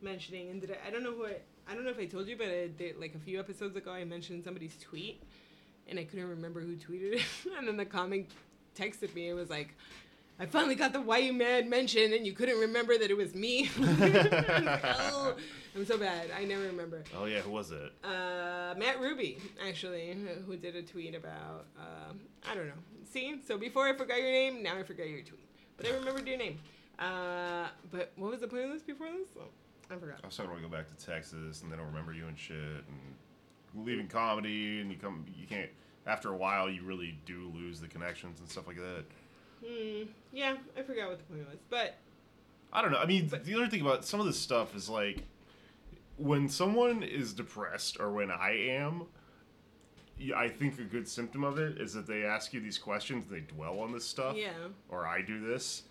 mentioning, and did I, I don't know who I, I don't know if I told you, but I did, like a few episodes ago, I mentioned somebody's tweet, and I couldn't remember who tweeted it, [LAUGHS] and then the comic texted me. It was like, I finally got the "Why You Mad" mention, and you couldn't remember that it was me. I was like, oh, I'm so bad. I never remember. Oh yeah, who was it? Uh, Matt Ruby, actually, who did a tweet about, um, I don't know. See? So before I forgot your name, now I forgot your tweet. But I remembered your name. Uh, but what was the point of this before this? Oh, I forgot. I was talking about go back to Texas and they don't remember you and shit and leaving comedy and you come you can't after a while you really do lose the connections and stuff like that. Hmm. Yeah, I forgot what the point was. But I don't know. I mean, But- the other thing about some of this stuff is like when someone is depressed or when I am, I think a good symptom of it is that they ask you these questions, they dwell on this stuff, yeah, or I do this,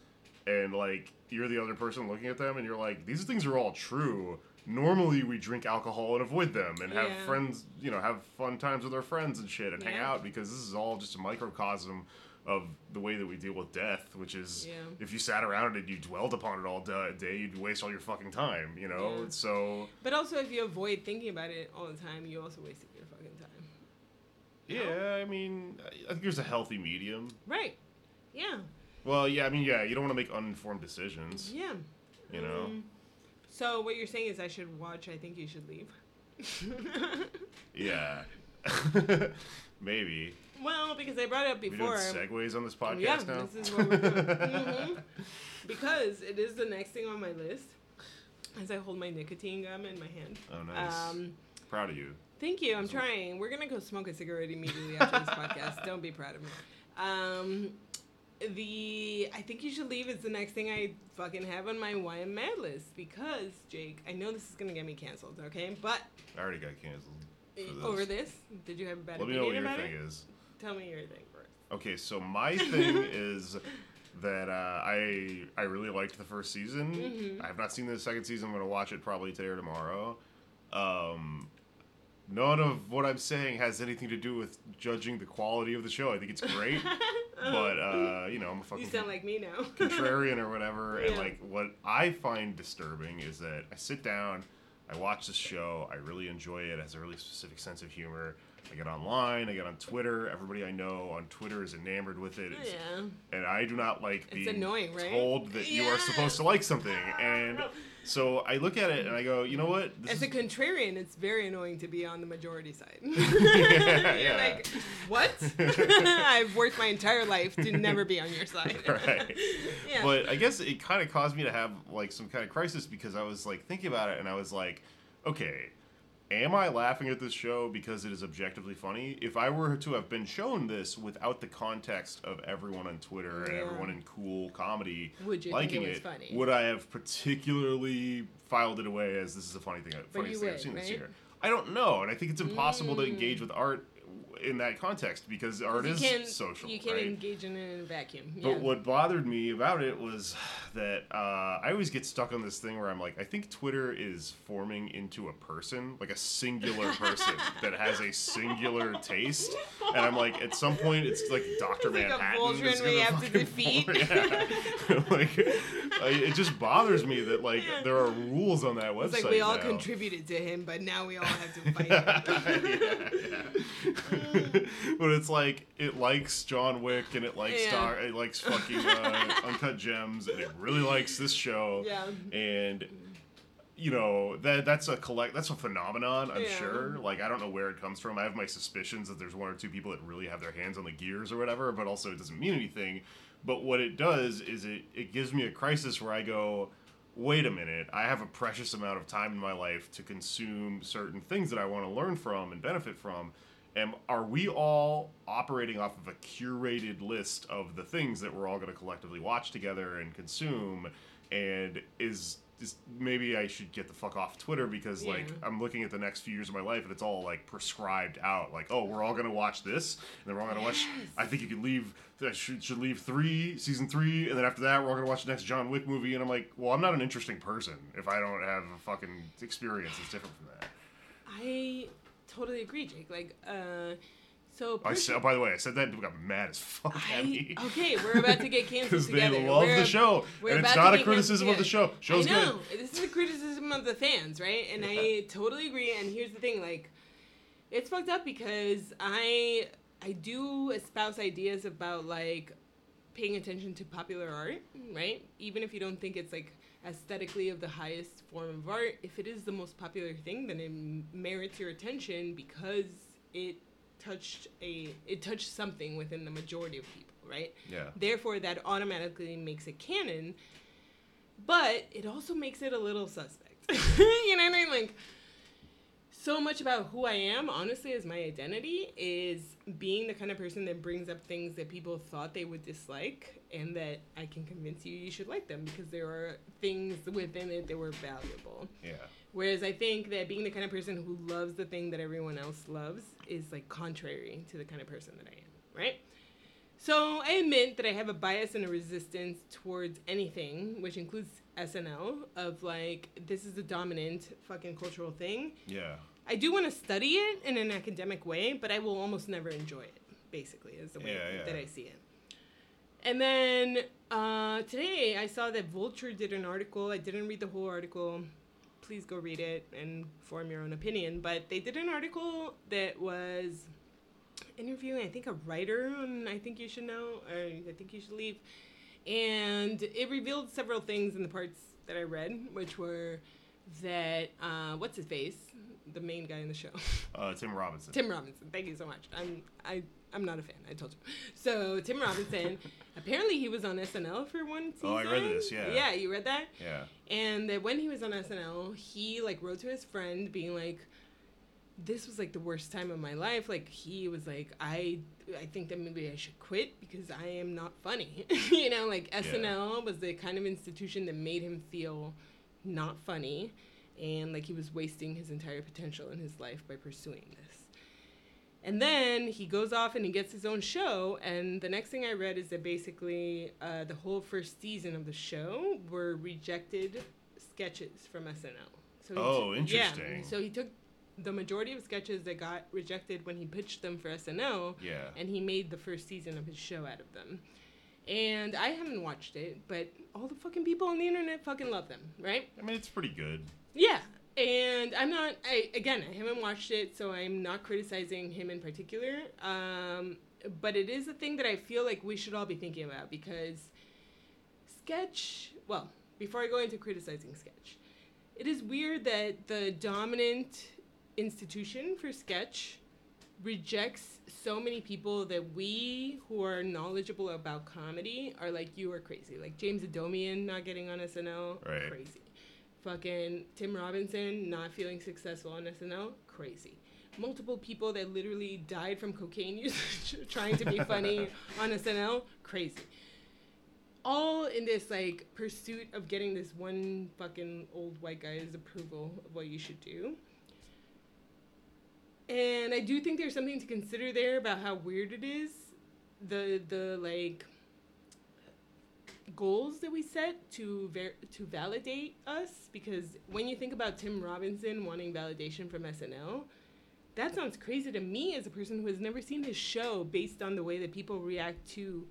and like you're the other person looking at them, and you're like, these things are all true. Normally, we drink alcohol and avoid them, and have Yeah. friends, you know, have fun times with our friends and shit, and hang out because this is all just a microcosm of the way that we deal with death, which is Yeah. if you sat around and you dwelled upon it all day, you'd waste all your fucking time, you know. Yeah. So but also if you avoid thinking about it all the time, you also wasted your fucking time. yeah, I mean, I think there's a healthy medium. Right. Yeah. Well, yeah, I mean, yeah, you don't want to make uninformed decisions, Yeah. you know. Um, so what you're saying is I should watch. I think you should leave. [LAUGHS] Yeah. [LAUGHS] Maybe. Well, because I brought it up We doing before. segues on this podcast yeah, now? this is what we're doing. [LAUGHS] hmm Because it is the next thing on my list. As I hold my nicotine gum in my hand. Oh, nice. Um, Proud of you. thank you. I'm trying. We're gonna go smoke a cigarette immediately after this podcast. [LAUGHS] Don't be proud of me. Um, the I think you should leave is the next thing I fucking have on my why I'm mad list because Jake, I know this is gonna get me canceled. Okay, but I already got canceled. this. over this, did you have a bad Let me know what your thing it? is. Tell me your thing first. Okay, so my thing [LAUGHS] is that uh, I I really liked the first season. Mhm. I have not seen the second season. I'm gonna watch it probably today or tomorrow. Um, none of what I'm saying has anything to do with judging the quality of the show. I think it's great, [LAUGHS] but uh, you know I'm a fucking you sound like me now. [LAUGHS] contrarian or whatever. And like what I find disturbing is that I sit down, I watch this show, I really enjoy it. It has a really specific sense of humor. I get online, I get on Twitter. Everybody I know on Twitter is enamored with it. It's- yeah. And I do not like being annoying, right? told that you are supposed to like something. [LAUGHS] And so I look at it and I go, you know what? This As a is- contrarian, it's very annoying to be on the majority side. [LAUGHS] [LAUGHS] yeah, yeah. like, what? I've worked my entire life to never be on your side. Right. yeah. But I guess it kind of caused me to have like some kind of crisis because I was like thinking about it and I was like, okay, am I laughing at this show because it is objectively funny? If I were to have been shown this without the context of everyone on Twitter and everyone in cool comedy Would you think liking it it, would I have particularly filed it away as this is a funny thing, funniest you thing I've would, seen this year? I don't know, and I think it's impossible to Mm. engage with art in that context because art you is can't, social. You can't right? engage in it in a vacuum. But what bothered me about it was that uh, I always get stuck on this thing where I'm like, I think Twitter is forming into a person, like a singular [LAUGHS] person that has a singular taste, and I'm like, at some point, it's like Doctor like Manhattan is have to fucking defeat. form- [LAUGHS] yeah. [LAUGHS] like, it just bothers me that like Yeah. there are rules on that website. it's like we all now. contributed to him, but now we all have to fight. yeah, yeah. [LAUGHS] but it's like it likes John Wick and it likes Yeah. Star, it likes fucking uh, [LAUGHS] Uncut Gems and it really likes this show. Yeah. And you know that that's a collect that's a phenomenon. I'm Yeah. sure. Like I don't know where it comes from. I have my suspicions that there's one or two people that really have their hands on the gears or whatever. But also it doesn't mean anything. But what it does is it it gives me a crisis where I go. Wait a minute, I have a precious amount of time in my life to consume certain things that I want to learn from and benefit from. And are we all operating off of a curated list of the things that we're all going to collectively watch together and consume? And is is maybe I should get the fuck off Twitter because like I'm looking at the next few years of my life and it's all like prescribed out. Like, oh, we're all gonna watch this, and then we're all gonna watch. I think you could leave. I should should leave three season three, and then after that we're all gonna watch the next John Wick movie. And I'm like, well, I'm not an interesting person if I don't have a fucking experience that's different from that. I totally agree, Jake. Like, uh, So I said, oh, by the way, I said that and people got mad as fuck at me. okay, we're about to get [LAUGHS] canceled Because they love We're the show, and it's not a criticism of the show. Show's I know. good. This is a criticism of the fans, right? And I totally agree. And here's the thing, like, it's fucked up because I I do espouse ideas about like paying attention to popular art, right? Even if you don't think it's like aesthetically of the highest form of art, if it is the most popular thing, then it merits your attention because it touched a it touched something within the majority of people, right? Yeah. Therefore, that automatically makes it canon, but it also makes it a little suspect. [LAUGHS] you know what I mean? Like, so much about who I am, honestly, is my identity, is being the kind of person that brings up things that people thought they would dislike, and that I can convince you you should like them because there are things within it that were valuable. Yeah. Whereas I think that being the kind of person who loves the thing that everyone else loves is like contrary to the kind of person that I am, right? So I admit that I have a bias and a resistance towards anything, which includes SNL, of like, this is the dominant fucking cultural thing. Yeah. I do want to study it in an academic way, but I will almost never enjoy it, basically, is the way Yeah, yeah. that I see it. And then uh, today I saw that Vulture did an article. I didn't read the whole article. Please go read it and form your own opinion. But they did an article that was interviewing, I think, a writer on I Think You Should Know, or I Think You Should Leave. And it revealed several things in the parts that I read, which were that, uh, what's his face? The main guy in the show. Uh, Tim Robinson. Tim Robinson. Thank you so much. I'm I I'm not a fan. I told you. So Tim Robinson, [LAUGHS] apparently he was on SNL for one season. Oh, I read this, yeah. Yeah, you read that? Yeah. And that when he was on SNL, he like wrote to his friend being like, "This was like the worst time of my life." Like he was like, "I I think that maybe I should quit because I am not funny." [LAUGHS] you know, like SNL was the kind of institution that made him feel not funny, and like he was wasting his entire potential in his life by pursuing. And then he goes off and he gets his own show. And the next thing I read is that basically uh, the whole first season of the show were rejected sketches from SNL. So Oh, Yeah, interesting. so he took the majority of sketches that got rejected when he pitched them for SNL, Yeah. and he made the first season of his show out of them. And I haven't watched it, but all the fucking people on the internet fucking love them, right? I mean, it's pretty good. Yeah, and I'm not. I again, I haven't watched it, so I'm not criticizing him in particular. Um, but it is a thing that I feel like we should all be thinking about because sketch. Well, before I go into criticizing sketch, it is weird that the dominant institution for sketch rejects so many people that we who are knowledgeable about comedy are like you are crazy like james adomian not getting on snl Right. crazy fucking tim robinson not feeling successful on snl crazy. Multiple people that literally died from cocaine use [LAUGHS] trying to be funny [LAUGHS] on snl crazy. All in this like pursuit of getting this one fucking old white guy's approval of what you should do. And I do think there's something to consider there about how weird it is, the the like goals that we set to ver- to validate us. Because when you think about Tim Robinson wanting validation from SNL, that sounds crazy to me as a person who has never seen his show based on the way that people react to.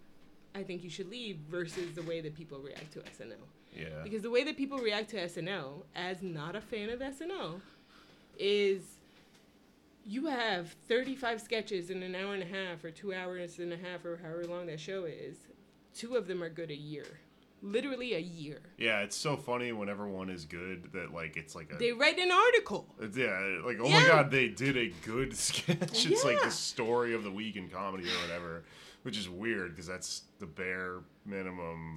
I think you should leave versus the way that people react to SNL. Yeah. Because the way that people react to SNL, as not a fan of SNL, is you have 35 sketches in an hour and a half or two hours and a half or however long that show is. Two of them are good a year. Literally a year. Yeah, it's so funny whenever one is good that like it's like a They write an article. Yeah, like oh Yeah. my god, they did a good [LAUGHS] sketch. It's like the story of the week in comedy or whatever, which is weird because that's the bare minimum.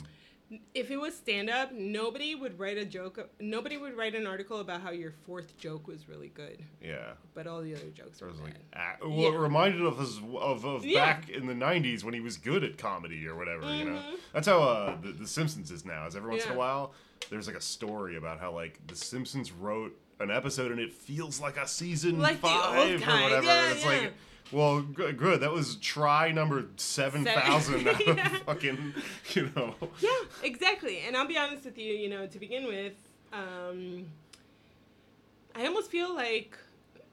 If it was stand up, nobody would write a joke. Nobody would write an article about how your fourth joke was really good, Yeah, but all the other jokes were bad. like ah, well, Yeah. it reminded us of of Yeah. back in the '90s when he was good at comedy or whatever. You know, Mhm. that's how uh, the, the Simpsons is now. Is every once in a while there's like a story about how like the Simpsons wrote an episode and it feels like a season Like five or whatever. yeah, it's yeah. like. Well, good, good. That was try number seven thousand out [LAUGHS] of Yeah. fucking, you know. Yeah, exactly. And I'll be honest with you, you know, to begin with, um, I almost feel like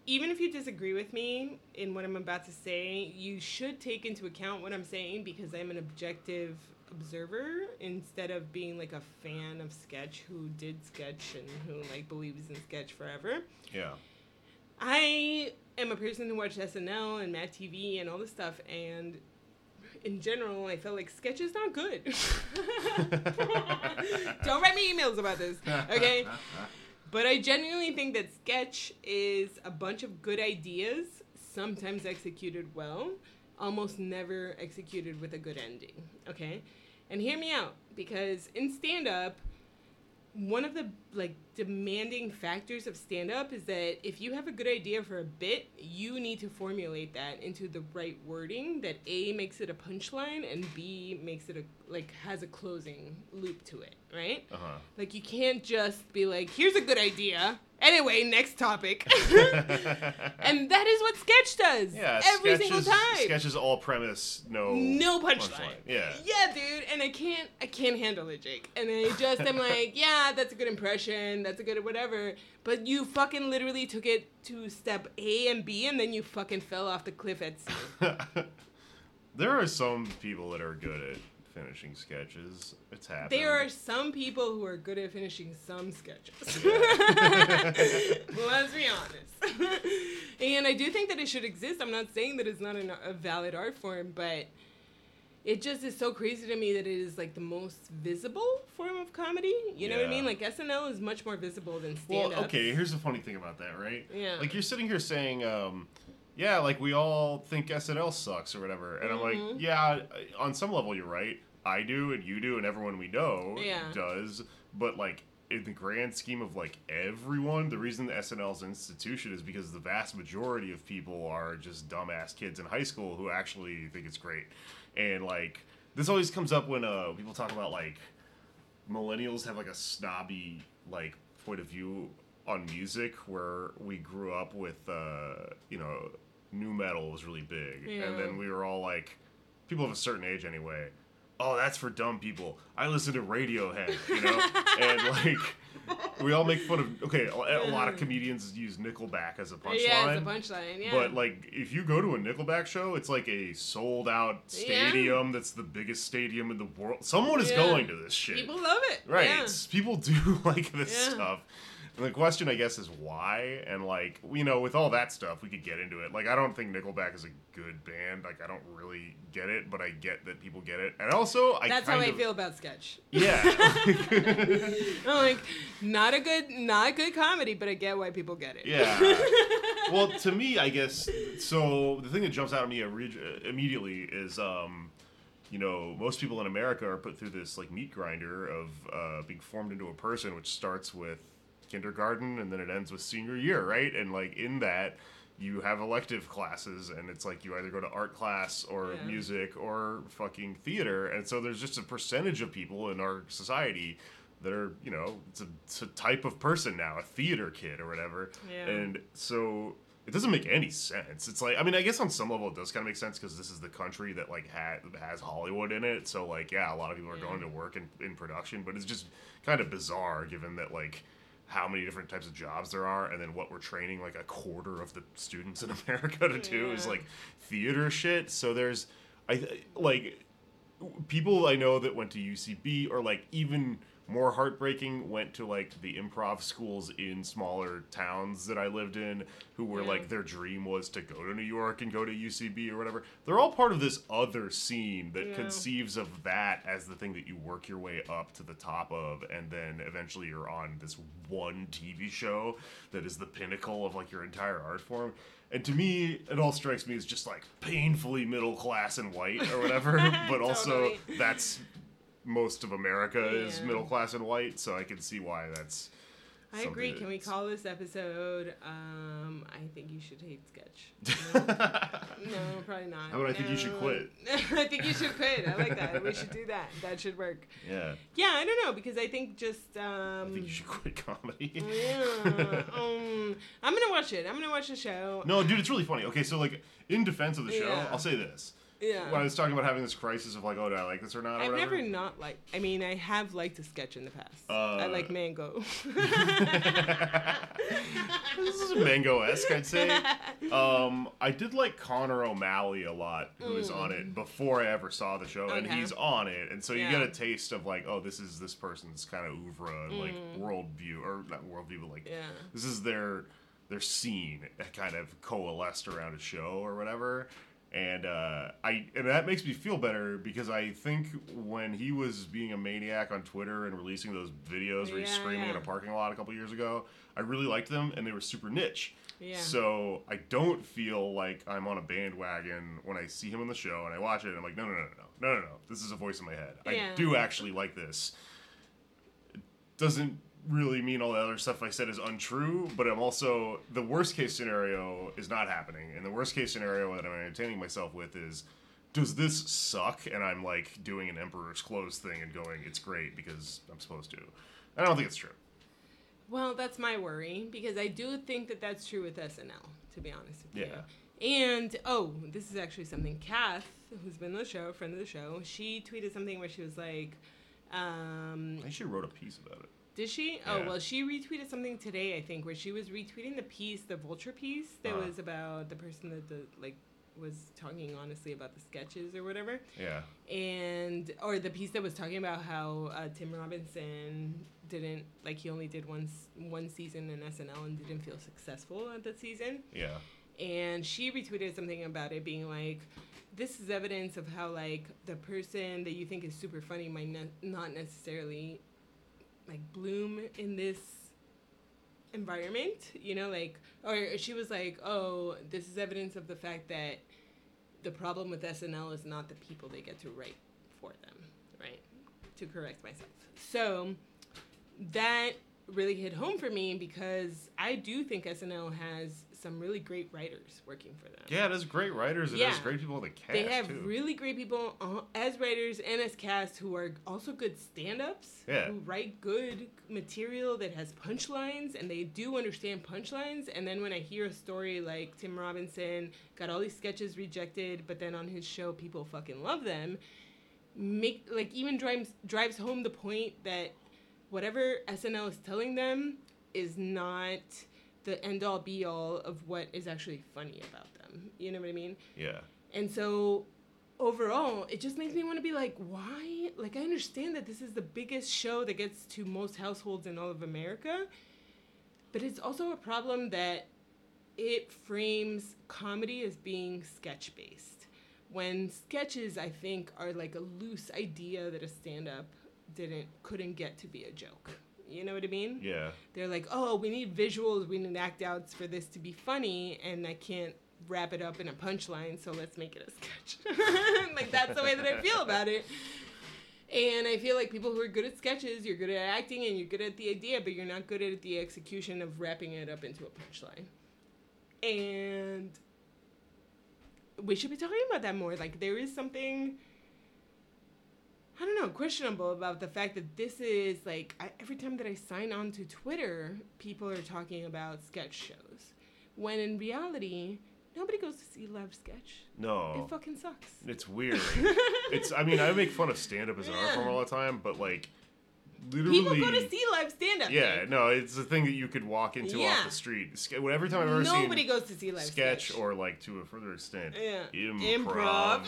even if you disagree with me in what I'm about to say, you should take into account what I'm saying because I'm an objective observer instead of being like a fan of sketch who did sketch and who like believes in sketch forever. Yeah. I am a person who watched SNL and Mad TV and all this stuff, and in general, I felt like sketch is not good. [LAUGHS] Don't write me emails about this, okay? But I genuinely think that sketch is a bunch of good ideas, sometimes executed well, almost never executed with a good ending, okay? And hear me out, because in stand up, one of the like demanding factors of stand up is that if you have a good idea for a bit, you need to formulate that into the right wording that A makes it a punchline and B makes it a like has a closing loop to it, right? Uh huh. Like you can't just be like, here's a good idea. Anyway, next topic. [LAUGHS] and that is what sketch does. Yeah. Every single time. Sketch is all premise, no. No punchline. punchline. Yeah. Yeah, dude. And I can't I can't handle it, Jake. And I just am like, [LAUGHS] yeah, that's a good impression, that's a good whatever. But you fucking literally took it to step A and B and then you fucking fell off the cliff at C. [LAUGHS] there are some people that are good at finishing sketches. It's happening. There are some people who are good at finishing some sketches. [LAUGHS] [LAUGHS] Let's be honest. and I do think that it should exist. I'm not saying that it's not an, a valid art form, but it just is so crazy to me that it is like the most visible form of comedy. You know what I mean? Like SNL is much more visible than stand up. Well, okay. Here's the funny thing about that, right? Yeah. Like you're sitting here saying, um, yeah, like we all think SNL sucks or whatever, and I'm Mhm. like, yeah, on some level you're right. I do, and you do, and everyone we know Yeah. does. But like in the grand scheme of like everyone, the reason the SNL's an institution is because the vast majority of people are just dumbass kids in high school who actually think it's great, and like this always comes up when uh people talk about like millennials have like a snobby like point of view on music where we grew up with uh you know nu metal was really big Yeah. and then we were all like people of a certain age anyway oh that's for dumb people i listen to radiohead you know and like we all make fun of okay a, a lot of mm. comedians use nickelback as a punchline Yeah, it's a punchline. Yeah. but like, if you go to a Nickelback show, it's like a sold out Yeah. stadium that's the biggest stadium in the world. Someone is Yeah. going to this shit, people love it. right? Yeah. It's- People do [LAUGHS] like this Yeah. stuff. And the question, I guess, is why? And like, you know, with all that stuff, we could get into it. Like, I don't think Nickelback is a good band. Like, I don't really get it, but I get that people get it. And also, I That's how I of, feel about sketch. Yeah. [LAUGHS] [LAUGHS] I'm like, not a good, not a good comedy, but I get why people get it. Yeah. [LAUGHS] well, to me, I guess so. The thing that jumps out at me immediately is, um, you know, most people in America are put through this like meat grinder of uh, being formed into a person, which starts with kindergarten and then it ends with senior year, right? And like in that, you have elective classes, and it's like you either go to art class or Yeah. music or fucking theater, and so there's just a percentage of people in our society that are, you know, it's a, it's a type of person now, a theater kid or whatever. Yeah. And so it doesn't make any sense. It's like, I mean, I guess on some level it does kind of make sense because this is the country that like ha- has Hollywood in it. So like, yeah, a lot of people are Yeah. going to work in, in production, but it's just kind of bizarre given that like how many different types of jobs there are and then what we're training like a quarter of the students in [LAUGHS] America to do is like theater shit. So there's I like people I know that went to UCB or like even more heartbreaking went to like the improv schools in smaller towns that I lived in who were Yeah. like their dream was to go to New York and go to UCB or whatever. They're all part of this other scene that Yeah. conceives of that as the thing that you work your way up to the top of and then eventually you're on this one TV show that is the pinnacle of like your entire art form. And to me, it all strikes me as just like painfully middle class and white or whatever. [LAUGHS] but also, that's most of America is middle class and white, so I can see why that's. I agree. Can we call this episode? Um, I think you should hate sketch. [LAUGHS] No, no, probably not. How about I think you should quit? [LAUGHS] I think you should quit. I like that. We should do that. That should work. yeah, Yeah, I don't know because I think just um. I think you should quit [LAUGHS] comedy. yeah, um, I'm gonna watch it. I'm gonna watch the show. No, dude, it's really funny. Okay, so like in defense of the show, Yeah. I'll say this: Yeah. when I was talking about having this crisis of like, oh, do I like this or not? Or I've whatever. never not liked. I mean, I have liked a sketch in the past. I Uh, like Mango. [LAUGHS] [LAUGHS] this is mango esque, I'd say. Um, I did like Conner O'Malley a lot, who was on it before I ever saw the show, and Mm. He's on it, and so you Yeah. get a taste of like, oh, this is this person's kind of oeuvre and like worldview, or not worldview, but like Mm. Yeah. this is their their scene that kind of coalesced around a show or whatever. And uh, I and that makes me feel better because I think when he was being a maniac on Twitter and releasing those videos where he's Yeah, screaming in a parking lot a couple years ago, I really liked them and they were super niche. Yeah. So I don't feel like I'm on a bandwagon when I see him on the show and I watch it and I'm like, no, no, no, no, no, no, no. This is a voice in my head. Yeah. I do actually like this. It doesn't really mean all the other stuff I said is untrue, but I'm also the worst case scenario is not happening, and the worst case scenario that I'm entertaining myself with is. Does this suck? And I'm like doing an Emperor's Clothes thing and going, it's great because I'm supposed to. I don't think it's true. Well, that's my worry because I do think that that's true with SNL. To be honest with Yeah. you. And oh, this is actually something Kath, who's been on the show, friend of the show, she tweeted something where she was like, um, I actually wrote a piece about it. Did she? Oh Yeah. well, she retweeted something today, I think, where she was retweeting the piece, the Vulture piece, that Uh-huh. was about the person that the like was talking honestly about the sketches or whatever, Yeah. and or the piece that was talking about how uh, Tim Robinson didn't like he only did one one season in SNL and didn't feel successful at that season, Yeah. and she retweeted something about it being like this is evidence of how like the person that you think is super funny might ne- not necessarily like bloom in this environment you know like or she was like oh this is evidence of the fact that the problem with snl is not the people they get to write for them right to correct myself. So that really hit home for me because i do think snl has some really great writers working for them Yeah, has great writers. It has Yeah. great people in the cast they have too. really great people uh, as writers and as cast who are also good stand-ups Yeah. who write good material that has punchlines and they do understand punchlines and then when i hear a story like tim robinson got all these sketches rejected but then on his show people fucking love them make like even drives drives home the point that whatever snl is telling them is not the end all be all of what is actually funny about them you know what i mean yeah. and so overall, it just makes me want to be like, why? Like, I understand that this is the biggest show that gets to most households in all of America, but it's also a problem that it frames comedy as being sketch based. When sketches, I think, are like a loose idea that a stand up didn't couldn't get to be a joke. You know what I mean? Yeah. they're like, oh, we need visuals, we need act outs for this to be funny, and I can't wrap it up in a punchline, so let's make it a sketch. [LAUGHS] like that's the way that I feel about it. And I feel like people who are good at sketches, you're good at acting and you're good at the idea, but you're not good at the execution of wrapping it up into a punchline. And we should be talking about that more. Like there is something I don't know, questionable about the fact that this is like I, every time that I sign on to Twitter, people are talking about sketch shows, when in reality, nobody goes to see live sketch. No. It fucking sucks. It's weird. [LAUGHS] it's. I mean, I make fun of stand up as an art form all the time, but like, literally. People go to see live stand up. Yeah, no, it's a thing that you could walk into Yeah. off the street. Every time I've ever Nobody seen goes to see live sketch, or like to a further extent, Yeah. improv, Improv.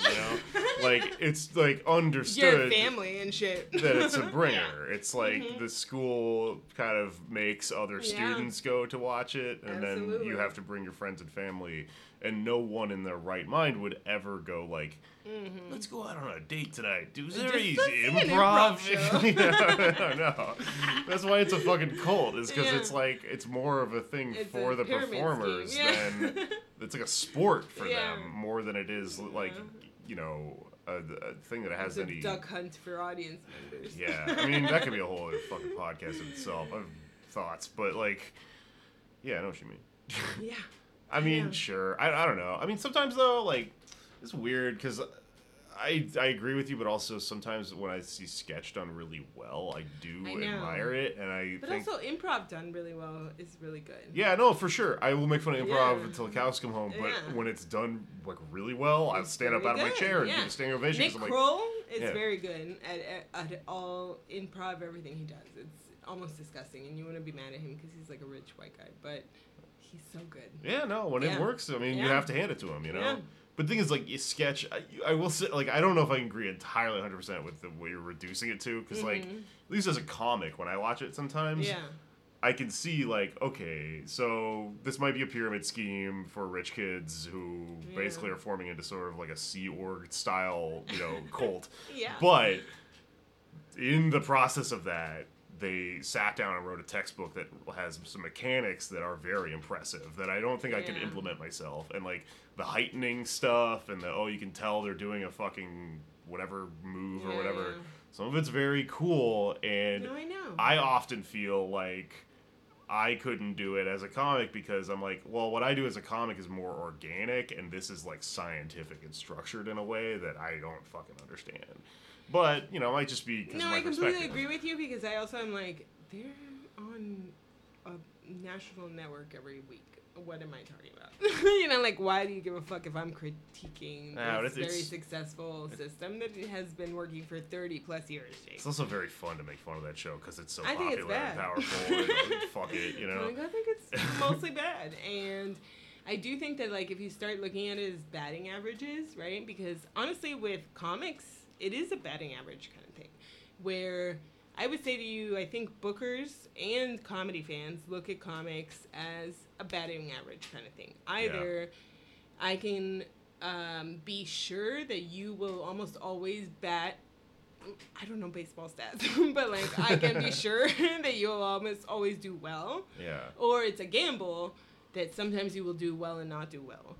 you know, [LAUGHS] like it's like understood your family and shit. that it's a [LAUGHS] bringer. It's like the school kind of makes other Mm-hmm. Yeah. students go to watch it, and then you have to bring your friends and family. And no one in their right mind would ever go like, "Let's go out on a date tonight." Do there Mm-hmm. Just is let's see an improv? improv show. [LAUGHS] no, that's why it's a fucking cult. Is because Yeah. it's like it's more of a thing It's for the performers yeah. than [LAUGHS] it's like a sport for Yeah. them more than it is like you know a, thing that has It's a any duck hunt for audience members. yeah, I mean that could be a whole other fucking podcast in itself. I have thoughts, but like, yeah, I know what you mean. Yeah. [LAUGHS] I mean, Yeah. sure. I, I don't know. I mean, sometimes though, like, it's weird because I I agree with you, but also sometimes when I see sketch done really well, I do I admire it, and I But think. also, improv done really well is really good. yeah, no, for sure. I will make fun of improv Yeah. until the cows come home, but Yeah. when it's done like really well, I stand up out of my chair and yeah. give a standing ovation. Nick like, Kroll is very good at, at, at all improv, everything he does. It's almost disgusting, and you want to be mad at him because he's like a rich white guy, but he's so good. Yeah, no, when Yeah. it works, I mean, you have to hand it to him, you know. Yeah. But the thing is, like, you sketch. I, I will say, like, I don't know if I can agree entirely 100 percent with the way you're reducing it to, because, like, Mhm. at least as a comic, when I watch it, sometimes Yeah. I can see, like, okay, so this might be a pyramid scheme for rich kids who Yeah. basically are forming into sort of like a Sea Org style, you know, cult. [LAUGHS] Yeah. But in the process of that, they sat down and wrote a textbook that has some mechanics that are very impressive that I don't think I could implement myself. And like the heightening stuff and the oh you can tell they're doing a fucking whatever move or whatever. yeah. Some of it's very cool and No, I know. I often feel like I couldn't do it as a comic because I'm like, well, what I do as a comic is more organic, and this is like scientific and structured in a way that I don't fucking understand. But you know, it might just be no, I completely agree with you because I also am like they're on a national network every week. What am I talking about? [LAUGHS] you know, like why do you give a fuck if I'm critiquing No, this it's- very it's- successful system that has been working for thirty plus years? Jake? It's also very fun to make fun of that show because it's so I it's popular and powerful. and, [LAUGHS] fuck it, you know. Like, I think it's [LAUGHS] mostly bad, and I do think that like if you start looking at it as batting averages, right? Because honestly, with comics, it is a batting average kind of thing, where I would say to you, I think bookers and comedy fans look at comics as a batting average kind of thing. Either I can um, be sure that you will almost always bat. I don't know baseball stats, [LAUGHS] but like I can be [LAUGHS] sure [LAUGHS] that you'll almost always do well, Yeah. or it's a gamble that sometimes you will do well and not do well.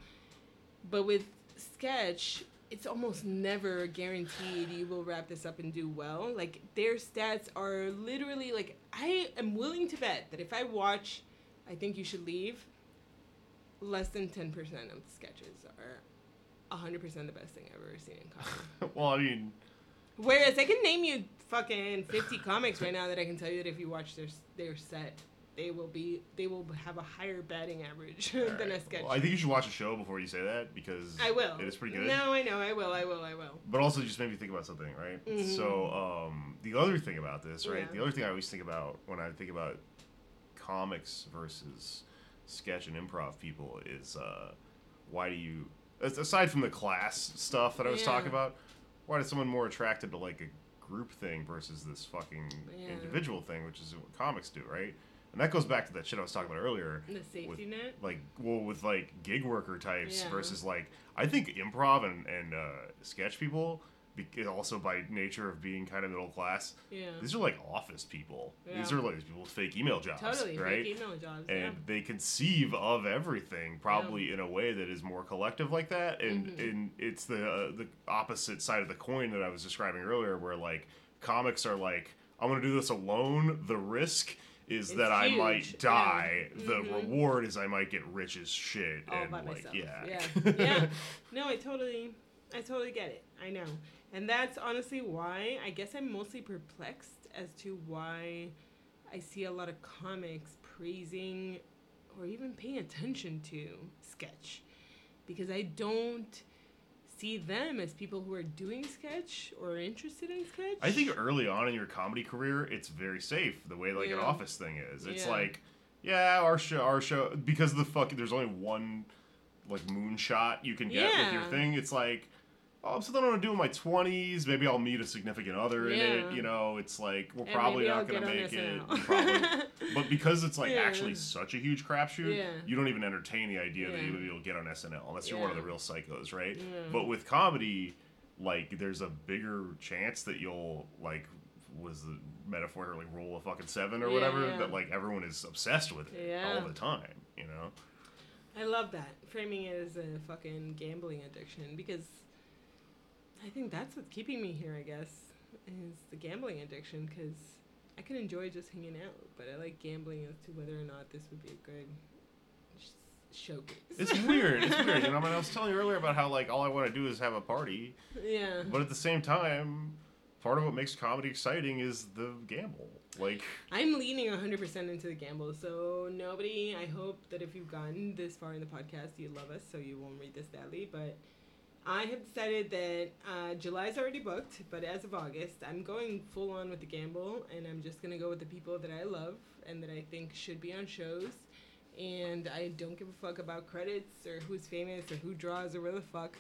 But with sketch, it's almost never guaranteed you will wrap this up and do well. Like their stats are literally like I am willing to bet that if I watch I think you should leave less than 10% of the sketches are 100% the best thing I've ever seen in [LAUGHS] comedy. well, I mean, Whereas I can name you fucking 50 comics right now that I can tell you that if you watch their their set, they will be they will have a higher batting average [LAUGHS] than a sketch. Well, I think you should watch a show before you say that because I will. It is pretty good. No, I know. I will. I will. I will. But also just made me think about something, right? Mhm. So um, the other thing about this, right? Yeah. The other thing I always think about when I think about comics versus sketch and improv people is uh, why do you, aside from the class stuff that I was Yeah. talking about, why is someone more attracted to like a group thing versus this fucking Yeah. individual thing, which is what comics do, right? And that goes back to that shit I was talking about earlier The safety with, net. like well with like gig worker types Yeah. versus like I think improv and and uh, sketch people also by nature of being kind of middle class Yeah. these are like office people Yeah. these are like these people with fake email jobs Totally. right Fake email jobs. and they conceive of everything probably in a way that is more collective like that and Mhm. and it's the uh, the opposite side of the coin that I was describing earlier where like comics are like I'm gonna do this alone the risk is It's that I huge, might yeah. die the Mhm. reward is I might get rich as shit All and by like myself. yeah Yeah. [LAUGHS] Yeah. No, I totally, I totally get it. I know, and that's honestly why I guess I'm mostly perplexed as to why I see a lot of comics praising or even paying attention to sketch, because I don't see them as people who are doing sketch or interested in sketch. I think early on in your comedy career, it's very safe the way like an office thing is. It's Yeah. like, yeah, our show, our show, because the fuck, there's only one like moonshot you can get with your thing. It's like, oh, something I want to do in my 20s. Maybe I'll meet a significant other in it. You know, it's like we're And probably not gonna make it. Probably, [LAUGHS] but because it's like Yeah. actually such a huge crapshoot, Yeah. you don't even entertain the idea that Yeah. you, you'll get on SNL unless you're one of the real psychos, right? Yeah. But with comedy, like there's a bigger chance that you'll like was the metaphorically roll a fucking seven or Yeah, whatever yeah. that like everyone is obsessed with it Yeah. all the time, you know? I love that framing it as a fucking gambling addiction because I think that's what's keeping me here. I guess is the gambling addiction because I can enjoy just hanging out, but I like gambling as to whether or not this would be a good showcase. It's weird. It's weird. You know, I mean, I was [LAUGHS] telling you earlier about how like all I want to do is have a party, yeah. but at the same time, part of what makes comedy exciting is the gamble. Like, I'm leaning 100% into the gamble. So, nobody, I hope that if you've gotten this far in the podcast, you love us, so you won't read this badly. But I have decided that uh, July's already booked, but as of August, I'm going full on with the gamble, and I'm just going to go with the people that I love and that I think should be on shows. And I don't give a fuck about credits or who's famous or who draws or where the fuck.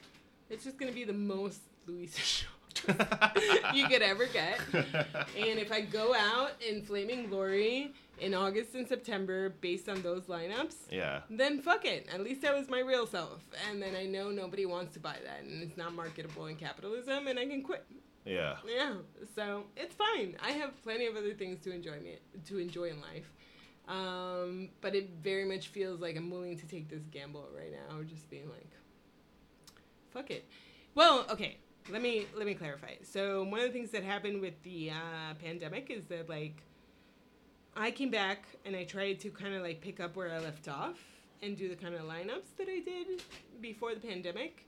It's just going to be the most Luisa [LAUGHS] show [LAUGHS] you could ever get. And if I go out in Flaming Glory in August and September based on those lineups, yeah, then fuck it. At least I was my real self. And then I know nobody wants to buy that and it's not marketable in capitalism and I can quit. yeah, Yeah. So it's fine. I have plenty of other things to enjoy me to enjoy in life. Um, but it very much feels like I'm willing to take this gamble right now, just being like, fuck it. Well, okay. Let me let me clarify. So one of the things that happened with the uh, pandemic is that like I came back and I tried to kind of like pick up where I left off and do the kind of lineups that I did before the pandemic.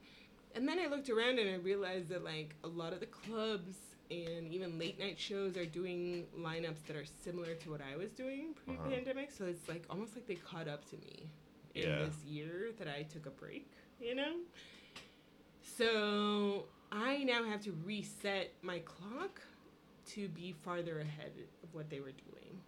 And then I looked around and I realized that like a lot of the clubs and even late night shows are doing lineups that are similar to what I was doing uh-huh. pre-pandemic. So it's like almost like they caught up to me in Yeah. this year that I took a break, you know? So I now have to reset my clock to be farther ahead of what they were doing.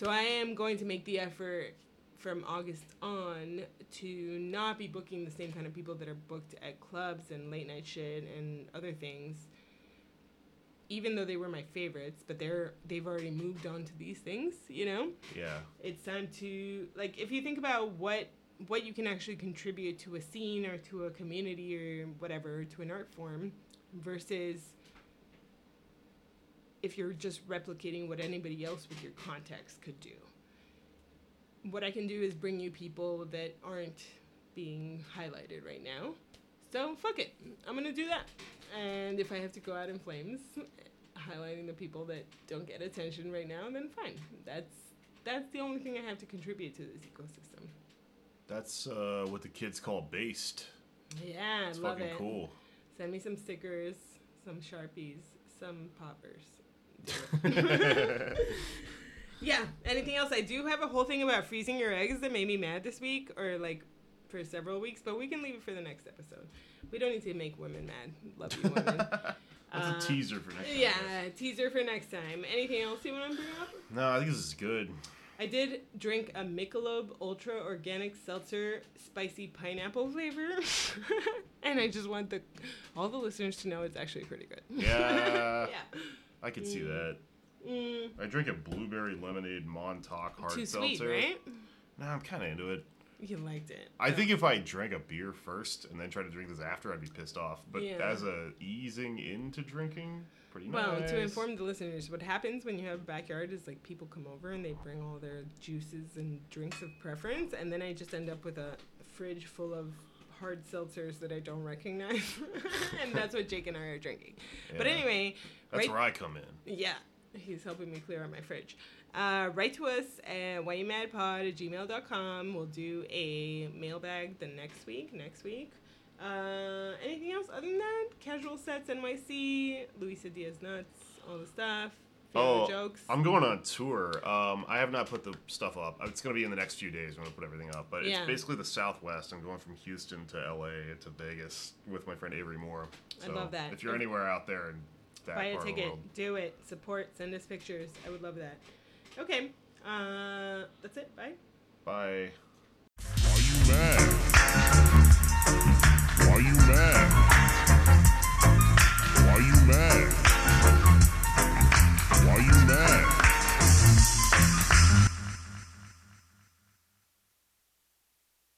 So I am going to make the effort from August on to not be booking the same kind of people that are booked at clubs and late night shit and other things. Even though they were my favorites, but they're they've already moved on to these things, you know? yeah, it's time to like if you think about what what you can actually contribute to a scene or to a community or whatever to an art form versus if you're just replicating what anybody else with your context could do what i can do is bring you people that aren't being highlighted right now so fuck it i'm gonna do that and if i have to go out in flames highlighting the people that don't get attention right now then fine that's that's the only thing I have to contribute to this ecosystem. that's uh, what the kids call based. Yeah, It's love fucking it. cool. Send me some stickers, some sharpies, some poppers. [LAUGHS] Yeah. Anything else? I do have a whole thing about freezing your eggs that made me mad this week, or like for several weeks, but we can leave it for the next episode. We don't need to make women mad. Love you, women. [LAUGHS] That's Uh, a teaser for next. time, yeah, teaser for next time. Anything else you want to bring up? No, I think this is good. I did drink a Michelob Ultra Organic Seltzer Spicy Pineapple flavor, [LAUGHS] and I just want the all the listeners to know it's actually pretty good. Yeah, yeah. I could see that. Mm, I drink a blueberry lemonade Montauk hard too seltzer. sweet, right? No, I'm kind of into it. You liked it. I Yeah. think if I drank a beer first and then tried to drink this after, I'd be pissed off. But Yeah. as a easing into drinking, pretty Well, nice. Well, to inform the listeners, what happens when you have a backyard is like people come over and they bring all their juices and drinks of preference, and then I just end up with a fridge full of hard seltzers that I don't recognize, [LAUGHS] and that's what Jake and I are drinking. But anyway, that's right where I come in. Yeah, he's helping me clear out my fridge. Uh, write to us at whyoumadpod at gmail.com. We'll do a mailbag the next week. Next week. Uh, anything else other than that? Casual Sets NYC, Luisa Diaz Nuts, all the stuff. Oh, jokes. I'm going on tour. Um, I have not put the stuff up. It's going to be in the next few days when I put everything up. But Yeah. it's basically the Southwest. I'm going from Houston to LA to Vegas with my friend Avery Moore. I love that. If you're anywhere out there in that buy a ticket, do it, support, send us pictures. I would love that. Okay, uh, that's it. Bye. Bye. Why you mad? Why you mad? Why you mad? Why you mad?